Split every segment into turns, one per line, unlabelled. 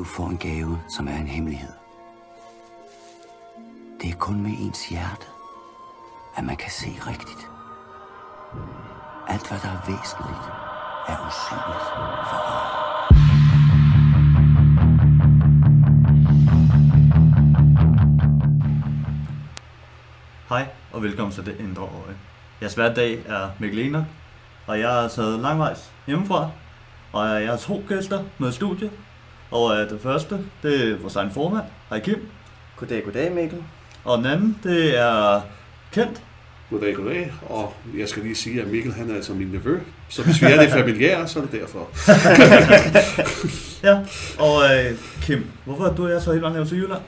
Du får en gave, som er en hemmelighed. Det er kun med ens hjerte, at man kan se rigtigt. Alt, hvad der er væsentligt, er usynligt for øjet.
Hej og velkommen til Det Indre Øje. Jeres hverdag er Mikkel Ener, og jeg er taget langvejs hjemmefra, og jeg har to gæster med studie, studiet. Og øh, det første, det er vores egen formand, Hej Kim,
Goddag, goddag Mikkel.
og den anden, det er Kent.
Goddag, goddag. Og jeg skal lige sige, at Mikkel han er altså min nevø. Så hvis vi er lidt familiære, så er det derfor.
Ja, og øh, Kim, hvorfor er du og jeg så helt langt til Jylland?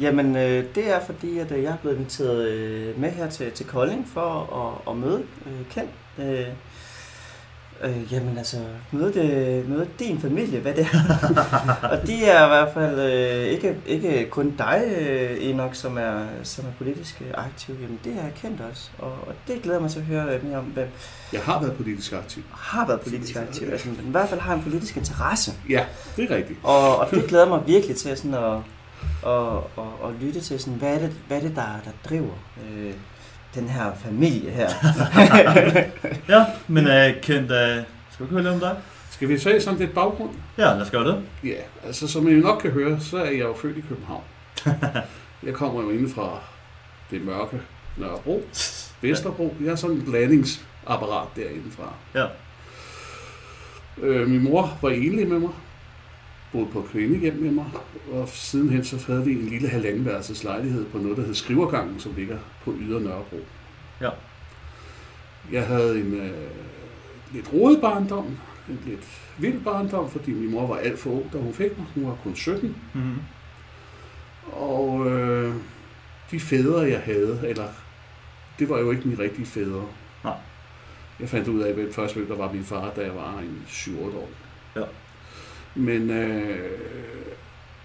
Jamen, øh, det er fordi, at øh, jeg er blevet inviteret øh, med her til, til Kolding for at, at møde øh, Kent. Øh, øh, jamen altså, møde, det, møde din familie, hvad det er. og de er i hvert fald øh, ikke, ikke kun dig, øh, Enoch, som er, som er politisk øh, aktiv. Jamen, det er Kent også. Og, og det glæder mig til at høre øh, mere om, hvem
Jeg har været politisk aktiv.
har været politisk aktiv. Altså, men i hvert fald har en politisk interesse.
Ja, det er rigtigt.
Og, og det glæder mig virkelig til sådan at, at, at, at lytte til, sådan, hvad er det, hvad er det der, der driver øh, den her familie her.
Ja, men øh, Kent, øh, skal vi høre lidt om dig?
Skal vi tage sådan lidt baggrund?
Ja, lad os gøre det.
Ja, altså som I nok kan høre, så er jeg jo født i København. Jeg kommer jo inde fra det mørke Nørrebro, Vesterbro. Jeg er sådan et blandingsapparat derinde fra.
Ja.
Øh, min mor var enlig med mig, boede på kvindehjem med mig, og sidenhen så havde vi en lille halvandenværelses lejlighed på noget, der hed Skrivergangen, som ligger på Yder Nørrebro.
Ja.
Jeg havde en øh, lidt rodet barndom, en lidt vild barndom, fordi min mor var alt for ung, da hun fik mig. Hun var kun 17.
Mm-hmm.
Og øh, de fædre, jeg havde, eller det var jo ikke mine rigtige fædre.
Nej.
Jeg fandt ud af, hvem først hvem der var min far, da jeg var en 7-8 år.
Ja.
Men øh,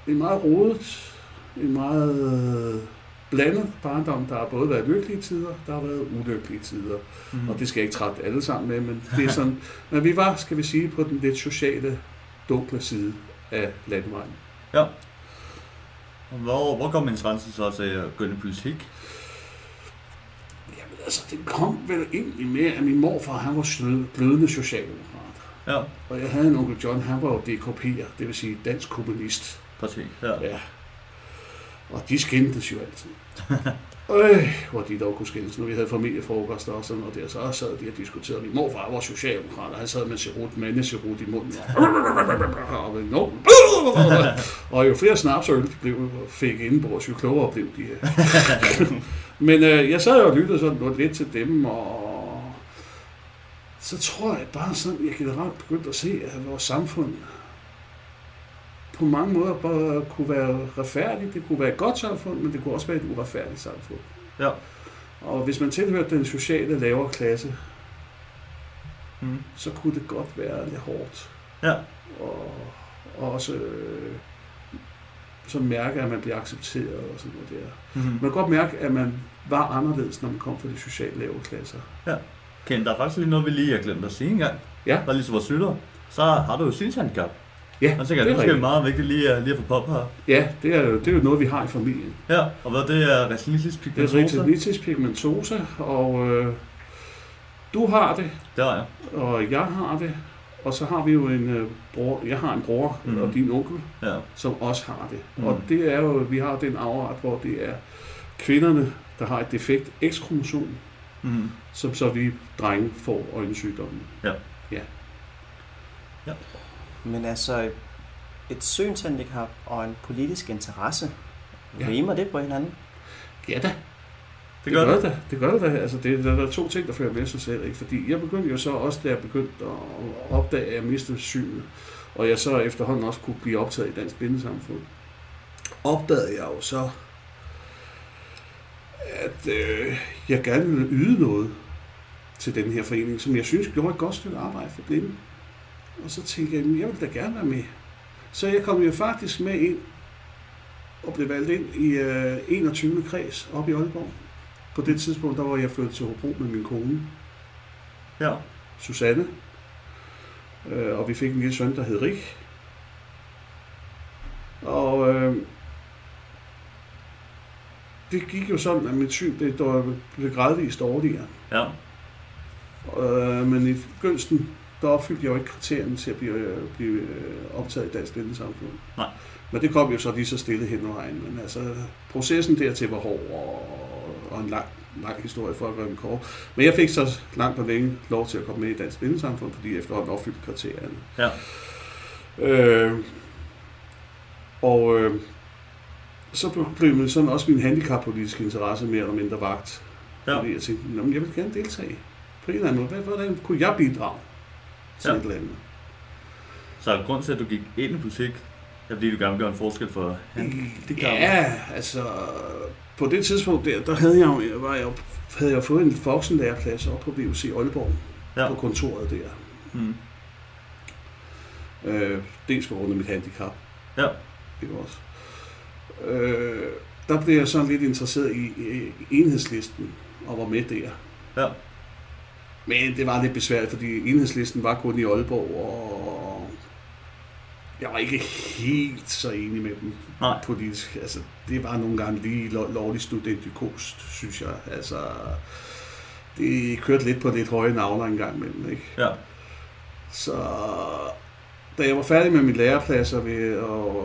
en meget rodet, en meget øh, blandet barndom. Der har både været lykkelige tider, der har været ulykkelige tider.
Mm-hmm.
Og det skal jeg ikke trætte alle sammen med, men det er sådan, men vi var, skal vi sige, på den lidt sociale, dunkle side af landvejen.
Ja. Og hvor, hvor går min interesse så til i politik?
Jamen altså, det kom vel egentlig med, at min morfar, han var glødende socialdemokrat.
Ja,
Og jeg havde en onkel John, han var jo DKP'er, det vil sige dansk kommunist.
præcis. Ja.
Ja. Og de skændtes jo altid. Øh, hvor de dog kunne skændes, når vi havde familiefrokoster og sådan noget der, så sad de og diskuterede. Min morfar var socialdemokrat, og han sad med cerut, mandecerut i munden. Og, og jo flere snapsøl de blev, fik indenbords, jo klogere blev de. Men øh, jeg sad jo og lyttede sådan lidt til dem, og så tror jeg bare sådan, jeg generelt begyndte at se, at vores samfund på mange måder bare kunne være retfærdigt. Det kunne være et godt samfund, men det kunne også være et uretfærdigt samfund.
Ja.
Og hvis man tilhørte den sociale lavere klasse,
Mm.
så kunne det godt være lidt hårdt.
Ja.
Og, og også øh, så mærke, at man bliver accepteret og sådan noget der.
Mm-hmm.
Man kan godt mærke, at man var anderledes, når man kom fra de socialt lave klasser.
Ken, der er faktisk lige noget, vi lige har glemt at sige engang.
Ja.
Der er lige så vores lytter. Så har du jo synshandicap.
Ja,
Og så tænker
det
det
er
meget vigtigt lige, at- lige at få pop her.
Ja, det er, jo, det er jo noget, vi har i familien.
Ja, og hvad det er retinitis
Det er
pigmentosa?
retinitis pigmentosa, og øh, du har det,
Det har jeg.
og jeg har det, og så har vi jo en øh, bror, jeg har en bror, mm. og din onkel,
Ja.
som også har det. Mm. Og det er jo, vi har den afret, hvor det er kvinderne, der har et defekt X-kromosom,
Mm.
som så vi drenge får øjensygdommen.
Men altså, et synshandicap og en politisk interesse,
Ja.
rimer det på hinanden?
Ja da,
Det gør det.
da. Det gør det da. Altså, det, der, der er to ting, der fører med sig selv. Ikke? Fordi jeg begyndte jo så også, da jeg begyndte at opdage, at jeg mistede synet, og jeg så efterhånden også kunne blive optaget i Dansk Bindesamfund, opdagede jeg jo så, at øh, jeg gerne ville yde noget til den her forening, som jeg synes gjorde et godt stykke arbejde for blinde. Og så tænkte jeg, "Jamen, jeg vil da gerne være med. Så jeg kom jo faktisk med ind og blev valgt ind i øh, 21. kreds op i Aalborg. På det tidspunkt, der var jeg flyttet til Hobro med min kone,
Ja.
Susanne. Øh, og vi fik en lille søn, der hed Rik. Og øh, det gik jo sådan, at mit syn det der blev gradvist dårligere.
Ja.
Øh, men i begyndelsen, der opfyldte jeg jo ikke kriterierne til at blive, øh, blive øh, optaget i Dansk Blindesamfund.
Nej.
Men det kom jo så lige så stille hen ad vejen. Men altså, processen dertil var hård og, og en lang, lang historie for at gøre den kort. Men jeg fik så langt og længe lov til at komme med i Dansk Blindesamfund, fordi jeg efterhånden opfyldte kriterierne.
Ja.
Øh, og øh, så blev sådan også min handicappolitiske interesse mere eller mindre vagt.
Ja.
Fordi jeg tænkte, "Nå, men jeg vil gerne deltage på en eller anden måde. Hvad- Hvordan kunne jeg bidrage til
Ja.
et eller andet?
Så grund til, at du gik ind i politik, er fordi du gerne vil gøre en forskel for handicap.
Ja, altså på det tidspunkt der, der havde jeg, jo- var jeg, havde jeg fået en voksenlæreplads op på VUC Aalborg,
Ja.
på kontoret der.
Mm.
Øh, dels på grund af mit handicap.
Ja.
Ikke også? Øh, der blev jeg sådan lidt interesseret i, i enhedslisten og var med der.
Ja.
Men det var lidt besværligt, fordi enhedslisten var kun i Aalborg, og jeg var ikke helt så enig med dem
Nej.
politisk. Altså, det var nogle gange lige lo- lovlig studentikost, synes jeg. Altså, det kørte lidt på lidt høje navler en gang imellem, ikke?
Ja.
Så da jeg var færdig med min læreplads, og,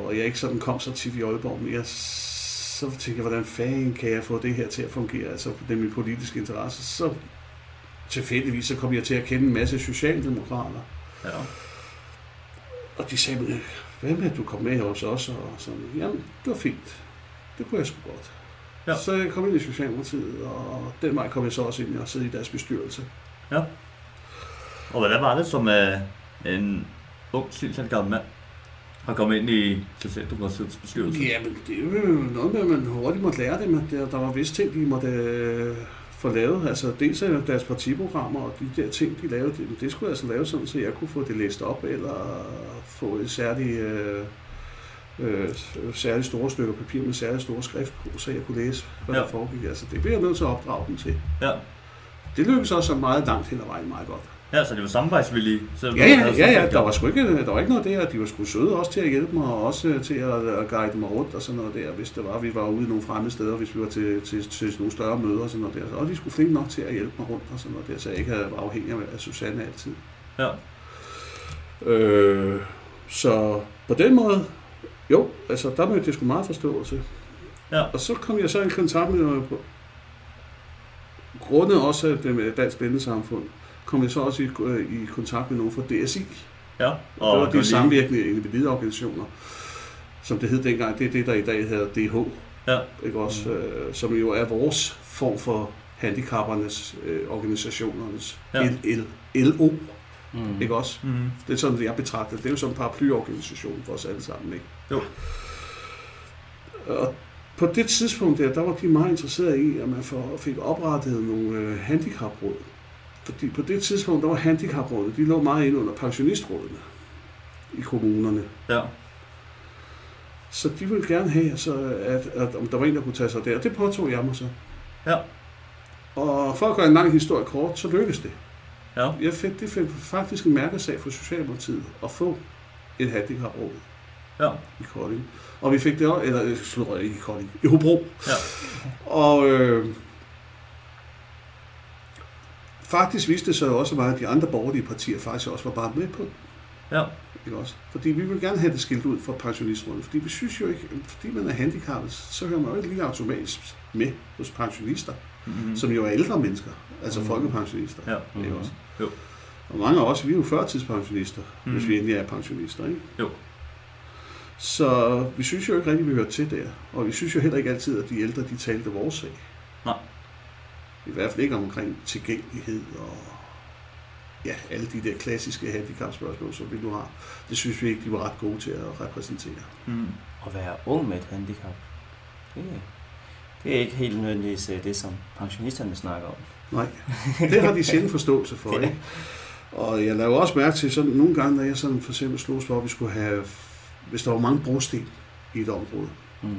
og, jeg ikke sådan kom så tit i Aalborg mere, så tænkte jeg, hvordan fanden kan jeg få det her til at fungere, altså det er min politiske interesse. Så tilfældigvis så kom jeg til at kende en masse socialdemokrater,
Ja.
og de sagde, "Men, hvad med at du kom med hos os? Og sådan, jamen, det var fint. Det kunne jeg sgu godt.
Ja.
Så jeg kom ind i Socialdemokratiet, og den vej kom jeg så også ind og sidde i deres bestyrelse.
Og hvordan var det som uh, en ung, synshandicappet mand at komme ind i Socialdemokratiets bestyrelse?
Ja, men det er jo noget med, at man hurtigt måtte lære dem, der, der var visse ting, de måtte øh, få lavet. Altså dels af deres partiprogrammer og de der ting, de lavede, det, det skulle jeg altså lave sådan, så jeg kunne få det læst op, eller få et særligt, øh, øh, særligt store stykker papir med særligt store skrift på, så jeg kunne læse, hvad
Ja.
der foregik. Altså det bliver jeg nødt til at opdrage dem til.
Ja.
Det lykkedes også meget langt hen ad vejen meget godt.
Ja, så det var samarbejdsvillige. selvom
Ja, ja, ja, ja, der var sgu ikke, der var ikke noget der. De var sgu søde også til at hjælpe mig, og også til at, at guide mig rundt og sådan noget der, hvis det var, vi var ude i nogle fremmede steder, hvis vi var til, til, til nogle større møder og sådan noget der. Og de skulle flinke nok til at hjælpe mig rundt og sådan noget der, så jeg ikke var afhængig af Susanne altid.
Ja.
Øh, så på den måde, jo, altså der mødte jeg sgu meget forståelse.
Ja.
Og så kom jeg så i kontakt med grundet også af det Dansk Blindesamfund, kom jeg så også i, øh, i kontakt med nogen fra DSI.
Ja.
Og det var
lige-
de samvirkende individorganisationer, som det hed dengang. Det er det, der i dag hedder DH.
Ja.
Ikke også? Øh, som jo er vores form for handicappernes øh, organisationernes
Ja.
L- L- LO.
Mm.
Ikke også?
Mhm.
Det er sådan, jeg betragter det. Det er jo sådan en paraplyorganisation for os alle sammen. Ikke?
Jo.
Og på det tidspunkt der, der var de meget interesserede i, at man får- fik oprettet nogle øh, handicapråd. Fordi på det tidspunkt, der var handicaprådet, de lå meget ind under pensionistrådene i kommunerne.
Ja.
Så de ville gerne have, så at, at, om der var en, der kunne tage sig der. Det påtog jeg mig så.
Ja.
Og for at gøre en lang historie kort, så lykkedes det.
Ja.
Jeg fik, det fik faktisk en mærkesag for Socialdemokratiet at få et handicapråd
Ja.
i Kolding. Og vi fik det også, eller øh, slår ikke i Kolding, i Hobro.
Ja.
Og øh, faktisk viste det sig jo også meget, at de andre borgerlige partier faktisk også var bare med på det.
Ja.
Ikke også? Fordi vi vil gerne have det skilt ud fra pensionistrådet. Fordi vi synes jo ikke, fordi man er handicappet, så hører man jo ikke lige automatisk med hos pensionister,
Mhm.
som jo er ældre mennesker, altså
Mhm.
folkepensionister.
Ja.
Ikke også?
Jo.
Og mange af os, vi er jo førtidspensionister, mm. hvis
Mhm.
vi endelig er pensionister, ikke?
Jo.
Så vi synes jo ikke rigtig, vi hører til der. Og vi synes jo heller ikke altid, at de ældre, de talte vores sag.
Nej.
I hvert fald ikke omkring tilgængelighed og ja, alle de der klassiske handicapspørgsmål, som vi nu har. Det synes vi ikke, de var ret gode til at repræsentere.
Mhm.
At være ung med et handicap, det, det er ikke helt nødvendigvis øh, det, som pensionisterne snakker om.
Nej, det har de sjældent forståelse for,
Ja.
ikke? Og jeg laver også mærke til, sådan nogle gange, når jeg sådan for eksempel slogs for, at vi skulle have, hvis der var mange brosten i et område,
Mm.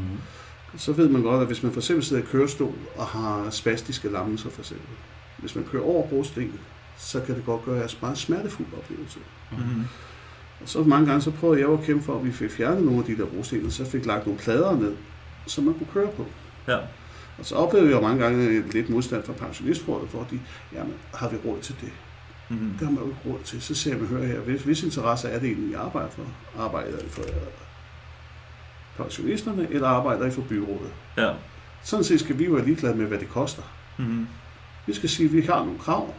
Så ved man godt, at hvis man for eksempel sidder i kørestol og har spastiske lammelser for eksempel, hvis man kører over brosten, så kan det godt gøre en meget smertefuld oplevelse.
Mhm.
Og så mange gange, så prøvede jeg jo at kæmpe for, at vi fik fjernet nogle af de der brosten, og så fik lagt nogle plader ned, som man kunne køre på.
Ja.
Og så oplevede jeg mange gange lidt modstand fra pensionistrådet, hvor de, jamen, har vi råd til det?
Mm-hmm.
Det har man jo ikke råd til. Så ser man, hør her, hvis, hvis interesse er det egentlig, I arbejder for? Arbejder I for pensionisterne, eller arbejder I for byrådet?
Ja.
Sådan set skal vi være ligeglade med, hvad det koster.
Mm-hmm.
Vi skal sige, at vi har nogle krav,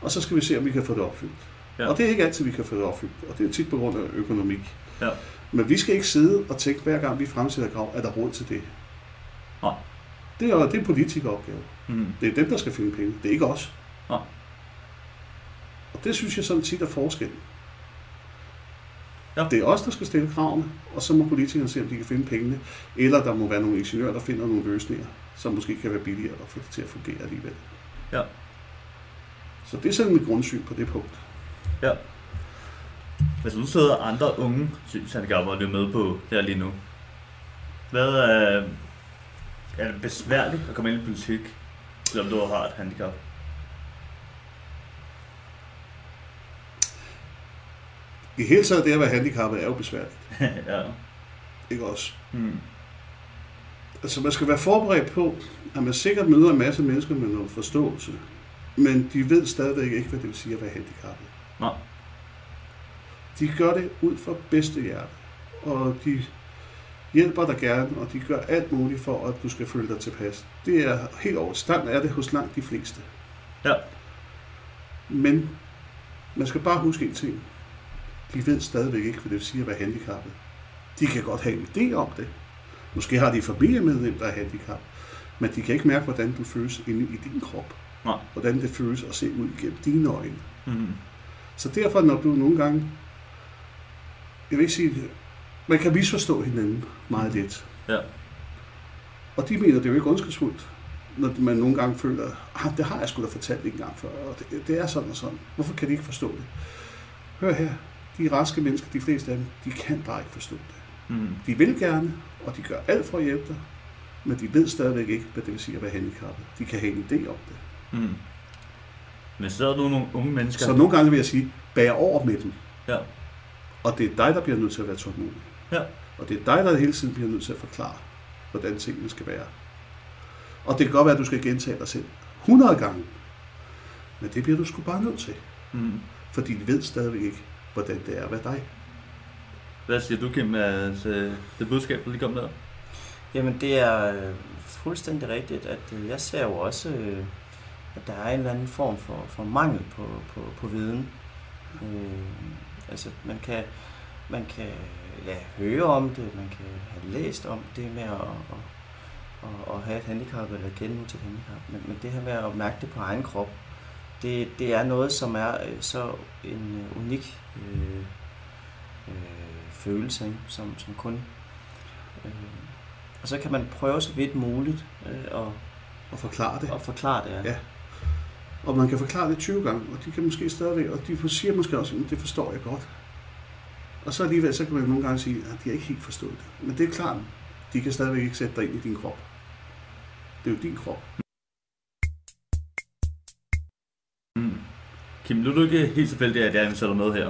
og så skal vi se, om vi kan få det opfyldt.
Ja.
Og det er ikke altid, vi kan få det opfyldt, og det er tit på grund af økonomi.
Ja.
Men vi skal ikke sidde og tænke, hver gang vi fremsætter krav, er der råd til det?
Nej.
Det er, det er en politikeropgave.
Mm-hmm.
Det er dem, der skal finde penge. Det er ikke os.
Nej.
Og det synes jeg sådan tit er forskellen.
Ja.
Det er os, der skal stille kravene, og så må politikerne se, om de kan finde pengene. Eller der må være nogle ingeniører, der finder nogle løsninger, som måske kan være billigere og få det til at fungere alligevel.
Ja.
Så det er sådan mit grundsyn på det punkt.
Ja. Hvis nu sidder andre unge synshandicapper og lytter med på det her lige nu, hvad er, er det besværligt at komme ind i politik, selvom du har et handicap?
I hele taget det at være handicappet er jo besværligt.
ja.
Ikke også?
Mm.
Altså man skal være forberedt på, at man sikkert møder en masse mennesker med noget forståelse, men de ved stadigvæk ikke, hvad det vil sige at være handicappet.
Nej.
De gør det ud fra bedste hjerte, og de hjælper dig gerne, og de gør alt muligt for, at du skal føle dig tilpas. Det er helt over stand er det hos langt de fleste.
Ja.
Men man skal bare huske en ting. De ved stadigvæk ikke, hvad det vil sige at være handicappet. De kan godt have en idé om det. Måske har de familie med dem, der er handicap. Men de kan ikke mærke, hvordan du føles inde i din krop.
Nej.
Hvordan det føles at se ud igennem dine øjne.
Mm.
Så derfor, når du nogle gange... Jeg vil ikke sige... Man kan misforstå hinanden meget let.
Ja.
Og de mener, det er jo ikke ondskabsfuldt, når man nogle gange føler, ah, det har jeg sgu da fortalt en gang før, og det, det er sådan og sådan. Hvorfor kan de ikke forstå det? Hør her, de raske mennesker, de fleste af dem, de kan bare ikke forstå det.
Mm.
De vil gerne, og de gør alt for at hjælpe dig, men de ved stadigvæk ikke, hvad det vil sige at være handicappet. De kan have en idé om det.
Mm. Men så er der nogle unge mennesker.
Så nogle gange vil jeg sige, bær over med dem.
Ja.
Og det er dig, der bliver nødt til at være tålmodig.
Ja.
Og det er dig, der hele tiden bliver nødt til at forklare, hvordan tingene skal være. Og det kan godt være, at du skal gentage dig selv 100 gange. Men det bliver du sgu bare nødt til.
Mm.
Fordi de ved stadigvæk ikke, hvordan det er at være dig.
Hvad siger du, Kim, øh, det budskab, der lige kom der?
Jamen det er øh, fuldstændig rigtigt, at øh, jeg ser jo også, øh, at der er en eller anden form for, for mangel på, på, på viden. Øh, altså man kan, man kan ja, høre om det, man kan have læst om det med at, at, at, at have et handicap eller kende til et handicap. Men, men det her med at mærke det på egen krop, det, det er noget, som er øh, så en øh, unik øh, øh, følelse, ikke? Som, som kun... Øh, og så kan man prøve så vidt muligt øh, at,
Og forklare det.
at forklare det.
Ja. Og man kan forklare det 20 gange, og de kan måske stadigvæk, og de siger måske også, at det forstår jeg godt. Og så alligevel, så kan man nogle gange sige, at de har ikke helt forstået det. Men det er klart, de kan stadigvæk ikke sætte dig ind i din krop. Det er jo din krop.
Kim, nu er du ikke helt tilfældig, at jeg inviterer dig med her.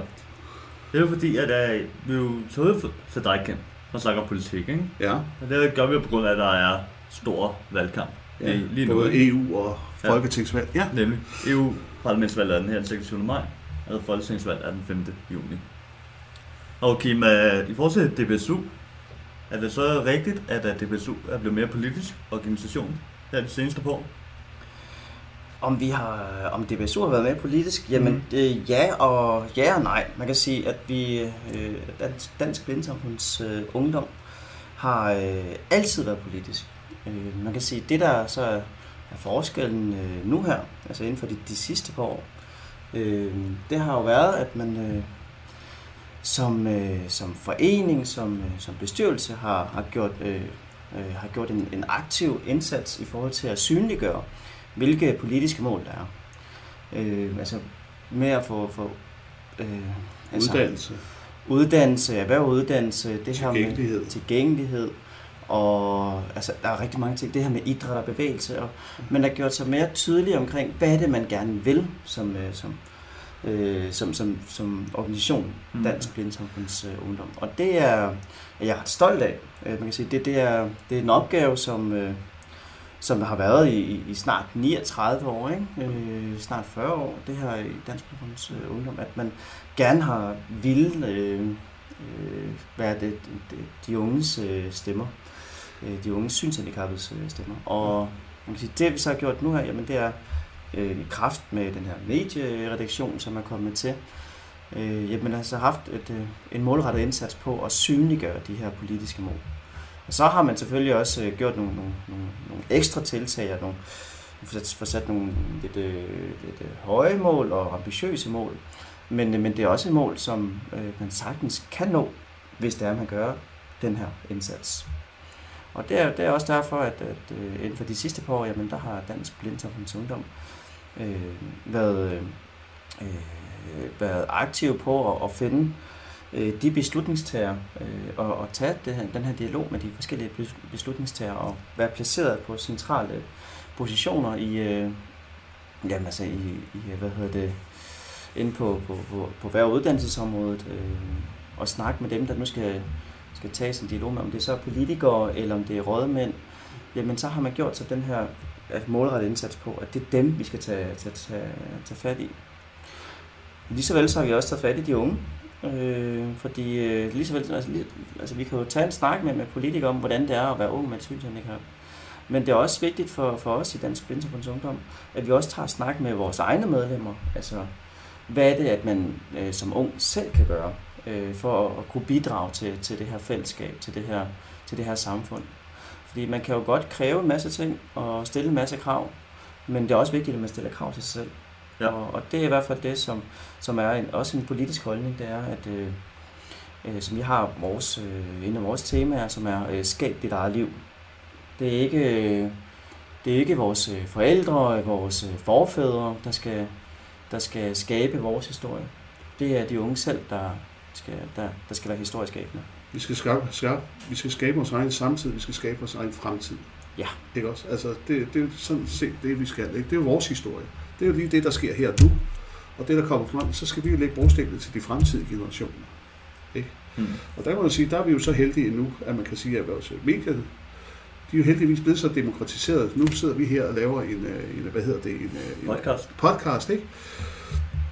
Det er jo fordi, at jeg, vi er jo taget for- til dig, Kim, og snakker om politik, ikke?
Ja,
Og det gør vi på grund af, at der er stor valgkamp.
ja.
Lige, lige nu,
både
ikke?
EU og Folketingsvalg. Ja.
Nemlig. EU-parlamentsvalget er den her den 26. maj, og folketingsvalg er den 5. juni. Og Kim, øh, i forhold til DBSU, er det så rigtigt, at at DBSU er blevet mere politisk organisation her de seneste par år?
Om vi har, om DBSU har været med politisk? Jamen,
Mhm.
det, ja og ja og nej. Man kan sige, at vi, øh, Dansk, Dansk Blindesamfunds øh, Ungdom har øh, altid været politisk. Øh, man kan sige, det der så er, er forskellen øh, nu her, altså inden for de, de sidste par år, øh, det har jo været, at man øh, som, øh, som forening, som, øh, som bestyrelse har, har gjort, øh, øh, har gjort en, en aktiv indsats i forhold til at synliggøre, hvilke politiske mål der er. Øh, altså med at få, få øh,
Uddannelse,
uddannelse, erhvervuddannelse, det her med
tilgængelighed.
og altså, der er rigtig mange ting. Det her med idræt og bevægelse, og man har gjort sig mere tydelig omkring, hvad er det, man gerne vil som, øh, som, øh, som, som, som organisation,
Mm.
Dansk Blindesamfunds øh, Ungdom. Og det er er jeg ret stolt af. Øh, man kan sige, det, det, er, det er en opgave, som, øh, som har været i, i, i snart 39 år, ikke? Øh, snart 40 år, det her i Dansk Blindesamfunds øh, Ungdom, at man gerne har ville øh, øh, være det, det, de unges øh, stemmer, øh, de unges synshandicappedes øh, stemmer. Og man kan sige, det vi så har gjort nu her, jamen det er øh, i kraft med den her medieredaktion, som er kommet til, øh, jamen altså haft et, øh, en målrettet indsats på at synliggøre de her politiske mål. Og så har man selvfølgelig også øh, gjort nogle, nogle, nogle, nogle ekstra tiltag og nogle, forsat, sat nogle lidt, øh, lidt øh, høje mål og ambitiøse mål. Men, øh, men det er også et mål, som øh, man sagtens kan nå, hvis det er, man gør den her indsats. Og det er, det er også derfor, at, at øh, inden for de sidste par år, jamen, der har Dansk Blindsamfunds Ungdom øh, været, øh, øh været aktiv på at, at finde øh, de beslutningstager øh, og, og tage det her, den her dialog med de forskellige beslutningstager og være placeret på centrale positioner i, øh, jamen, altså i, i, hvad hedder det, inde på, på, på, på hver uddannelsesområdet øh, og snakke med dem, der nu skal, skal tage en dialog med, om det er så politikere eller om det er rådmænd, jamen så har man gjort sig den her målrettet indsats på, at det er dem, vi skal tage, tage, tage, tage fat i. Lige så vel så har vi også taget fat i de unge, øh, fordi øh, lige så vel, altså, lige, altså vi kan jo tage en snak med, med politikere om, hvordan det er at være ung med et synshandicap. Men det er også vigtigt for, for os i Dansk Blindesamfunds Ungdom, at vi også tager snak med vores egne medlemmer. Altså, hvad er det, at man øh, som ung selv kan gøre, øh, for at, at kunne bidrage til, til det her fællesskab, til det her, til det her samfund. Fordi man kan jo godt kræve en masse ting og stille en masse krav, men det er også vigtigt, at man stiller krav til sig selv.
Ja.
Og, og det er i hvert fald det, som, som er en, også en politisk holdning, det er, at øh, øh, som vi har vores, øh, en af vores temaer, som er øh, skab dit eget liv. Det er ikke, øh, det er ikke vores øh, forældre, vores øh, forfædre, der skal, der skal skabe vores historie. Det er de unge selv, der skal, der, der skal være historieskabende.
Vi skal skabe, skabe, vi skal skabe vores egen samtid, vi skal skabe vores egen fremtid.
Ja.
Ikke også? Altså, det, det er sådan set det, vi skal. Ikke? Det er vores historie. Det er jo lige det, der sker her nu. Og det, der kommer frem, så skal vi jo lægge brostenene til de fremtidige generationer. Ikke?
Mm.
Og der må man sige, der er vi jo så heldige nu, at man kan sige, at vores medier, de er jo heldigvis blevet så demokratiseret. Nu sidder vi her og laver en, øh, en hvad hedder det, en, øh, en
Podcast.
podcast, ikke?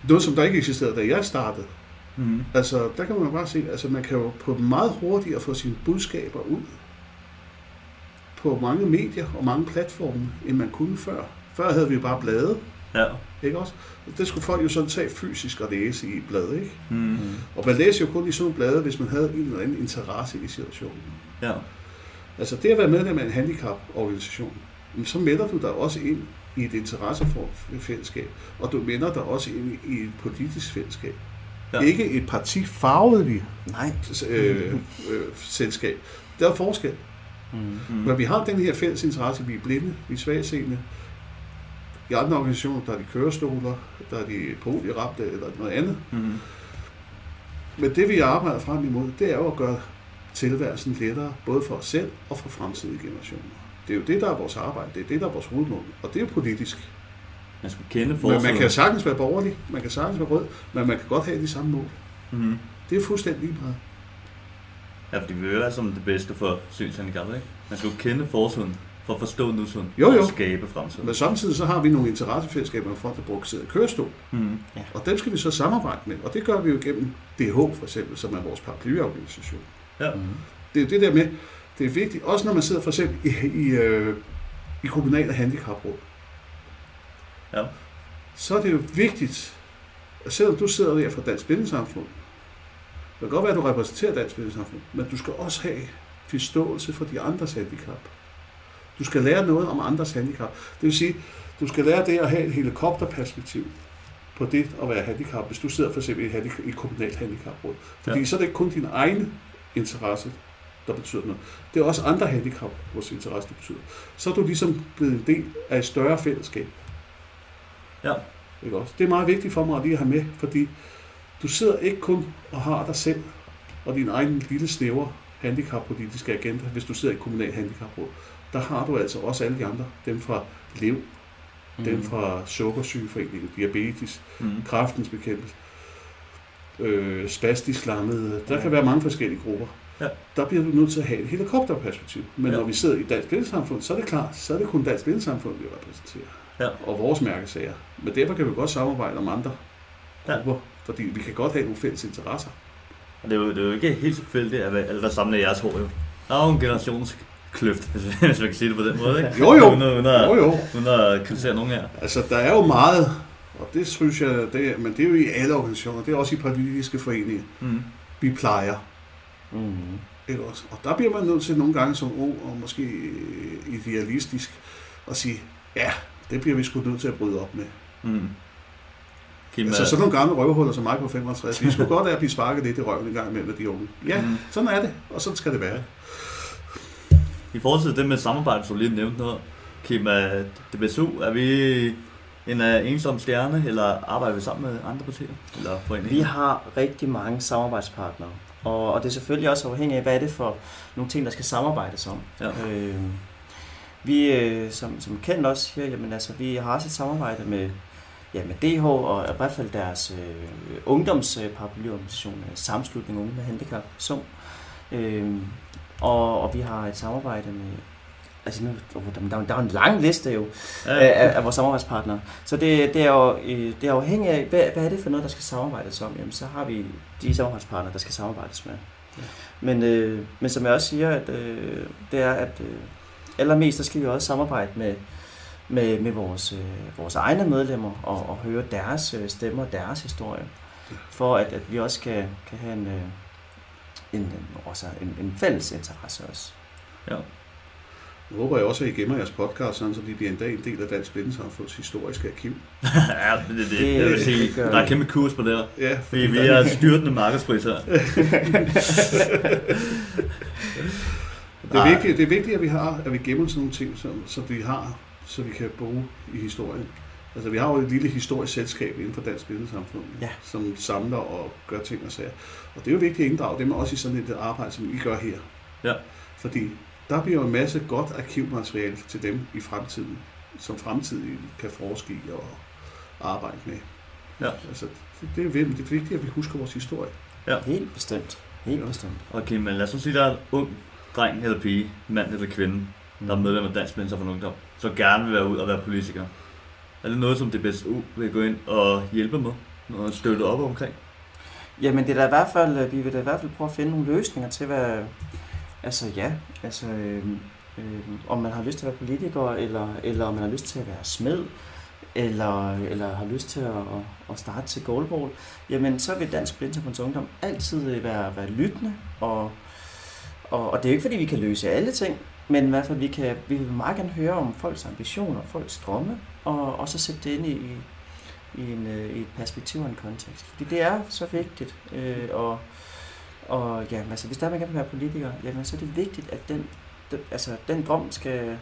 Noget, som der ikke eksisterede, da jeg startede.
Mm.
Altså, der kan man bare se, altså man kan jo på meget hurtigere få sine budskaber ud på mange medier og mange platforme, end man kunne før. Før havde vi jo bare blade,
Ja.
ikke også? Det skulle folk jo sådan tage fysisk og læse i blade, ikke?
Mm.
Og man læser jo kun i sådan nogle blade, hvis man havde en eller anden interesse i situationen.
Ja.
Altså det at være medlem af en handicaporganisation, så melder du dig også ind i et interessefællesskab, og du melder dig også ind i et politisk fællesskab.
Ja.
Ikke et partifarvet vi
Nej.
øh, øh, selskab. Der er forskel.
Mm.
Mm.
Men vi har den her fælles interesse, vi er blinde, vi er svagseende. I andre organisationer, der er de kørestoler, der er de polierabte eller noget andet.
Mm.
Men det vi arbejder frem imod, det er jo at gøre tilværelsen lettere, både for os selv og for fremtidige generationer. Det er jo det, der er vores arbejde, det er det, der er vores hovedmål, og det er jo politisk.
Man skulle kende
Men
forsiden.
man kan sagtens være borgerlig, man kan sagtens være rød, men man kan godt have de samme mål.
Mm.
Det er fuldstændig lige meget.
Ja, fordi vi vil være som det bedste for synshandicappede, ikke? Man skal jo kende forsiden for at forstå nutiden
Jo, jo.
og skabe fremtiden.
Men samtidig så har vi nogle interessefællesskaber med folk, der bruger sidder kørestol,
Mm.
og dem skal vi så samarbejde med, og det gør vi jo gennem DH for eksempel, som er vores paraplyorganisation.
Ja.
Mm.
Det er det der med, det er vigtigt, også når man sidder for eksempel i, i, øh, i kommunale handicapråd,
Ja.
så er det jo vigtigt, at selvom du sidder der fra Dansk Blindesamfund, det kan godt være, at du repræsenterer Dansk Blindesamfund, men du skal også have forståelse for de andres handicap. Du skal lære noget om andres handicap. Det vil sige, du skal lære det at have et helikopterperspektiv på det at være handicap, hvis du sidder for eksempel i et, handicap, et kommunalt handicapråd. Fordi
Ja.
så er det ikke kun din egen interesse, der betyder noget. Det er også andre handicap, vores interesse, der betyder. Så er du ligesom blevet en del af et større fællesskab.
Ja.
Ikke også? Det er meget vigtigt for mig at lige have med, fordi du sidder ikke kun og har dig selv og din egen lille snævre handicappolitiske agenda, hvis du sidder i et kommunalt handicapråd. Der har du altså også alle de andre, dem fra Lev, Mm. Dem fra Sukkersygeforeningen, Diabetes,
Mm.
Kraftens Bekæmpelse, øh, Spastisk Lammede. Der kan være mange forskellige grupper.
Ja.
Der bliver du nødt til at have et helikopterperspektiv. Men
Ja.
når vi sidder i Dansk Blindesamfund, så er det klart, så er det kun Dansk Blindesamfund, vi repræsenterer.
Ja.
Og vores mærkesager. Men derfor kan vi godt samarbejde om andre
Ja.
grupper, fordi vi kan godt have nogle fælles interesser.
Og det er, jo, det er jo ikke helt tilfældigt, at alle der samler jeres hår jo. Der er jo en generationskløft, hvis, hvis man kan sige det på den måde, ikke?
Jo, jo.
Uden, uden, at,
Jo, jo.
uden at kritisere nogen her.
Altså, der er jo meget, og det synes jeg, det men det er jo i alle organisationer, det er også i politiske foreninger,
Mm.
vi plejer.
Mm.
Ikke også? Og der bliver man nødt til nogle gange som ung og måske idealistisk at sige, ja, det bliver vi sgu nødt til at bryde op med.
Mm. Kim,
Altså
øh,
sådan nogle gamle røvhuller som mig på 65, vi skulle godt af at blive sparket lidt i røven en gang imellem af de unge. Ja,
Mm.
sådan er det, og sådan skal det være.
I forhold til det med samarbejde, som du lige nævnte noget, Kim, DBSU, er vi en uh, ensom stjerne, eller arbejder vi sammen med andre partier? Eller foreninger?
Vi har rigtig mange samarbejdspartnere, og, og det er selvfølgelig også afhængigt af, hvad er det for nogle ting, der skal samarbejdes om.
Ja.
Øh, vi, øh, som, som kendt også siger, jamen altså, vi har også et samarbejde med, ja, med DH og i hvert fald deres øh, ungdomsparaplyorganisation, øh, Samslutning Unge med Handicap, SUM. Øh, og, og vi har et samarbejde med, altså nu, oh, der, der, er der er en lang liste jo,
Ja,
af, af, vores samarbejdspartnere. Så det, det, er jo, øh, det er afhængigt af, hvad, hvad er det for noget, der skal samarbejdes om? Jamen, så har vi de samarbejdspartnere, der skal samarbejdes med.
Ja.
Men, øh, men som jeg også siger, at, øh, det er, at øh, allermest, der skal vi også samarbejde med, med, med vores, øh, vores egne medlemmer og, og høre deres øh, stemmer, deres historie, for at, at vi også kan, kan have en, øh, en, også en, en fælles interesse også.
ja.
Nu håber jeg også, at I gemmer jeres podcast, sådan, så de bliver en dag en del af Dansk Blindesamfunds historiske arkiv.
ja, det, det, det,
Det-
jeg vil sige, der er
vi.
kæmpe kurs på det her.
Ja,
Fordi vi er styrtende markedspris her.
Det er, vigtigt, det er vigtigt, at vi har, at vi gemmer sådan nogle ting, som, som vi har, så vi kan bruge i historien. Altså, vi har jo et lille historisk selskab inden for Dansk Blindesamfund,
Ja.
som samler og gør ting og sager. Og det er jo vigtigt at inddrage dem også i sådan et arbejde, som I gør her.
Ja.
Fordi der bliver jo en masse godt arkivmateriale til dem i fremtiden, som fremtiden kan forske i og arbejde med.
Ja.
Altså, det, det, er, vigtigt- det er vigtigt, at vi husker vores historie.
Helt bestemt. Helt
Ja.
bestemt.
Og Kim, lad os nu sige, at der er en ung dreng eller pige, mand eller kvinde, der er medlem af Dansk Mentor for Ungdom, så gerne vil være ud og være politiker. Er det noget, som DBSU vil gå ind og hjælpe med? Og støtte op omkring?
Jamen det er da i hvert fald, øh, vi vil da i hvert fald prøve at finde nogle løsninger til, hvad, altså ja, altså øh, øh, om man har lyst til at være politiker, eller, eller om man har lyst til at være smed, eller, eller har lyst til at, at, at starte til goalball, jamen så vil Dansk Blindesamfunds Ungdom altid øh, være, være lyttende, og, og, og det er jo ikke fordi, vi kan løse alle ting, men i hvert fald, vi, kan, vi vil meget gerne høre om folks ambitioner, folks drømme, og, og så sætte det ind i, i, en, øh, i et perspektiv og en kontekst. Fordi det er så vigtigt. Øh, og, og ja, altså, hvis der er, man gerne vil være politiker, jamen, så er det vigtigt, at den, den, altså, den drøm skal,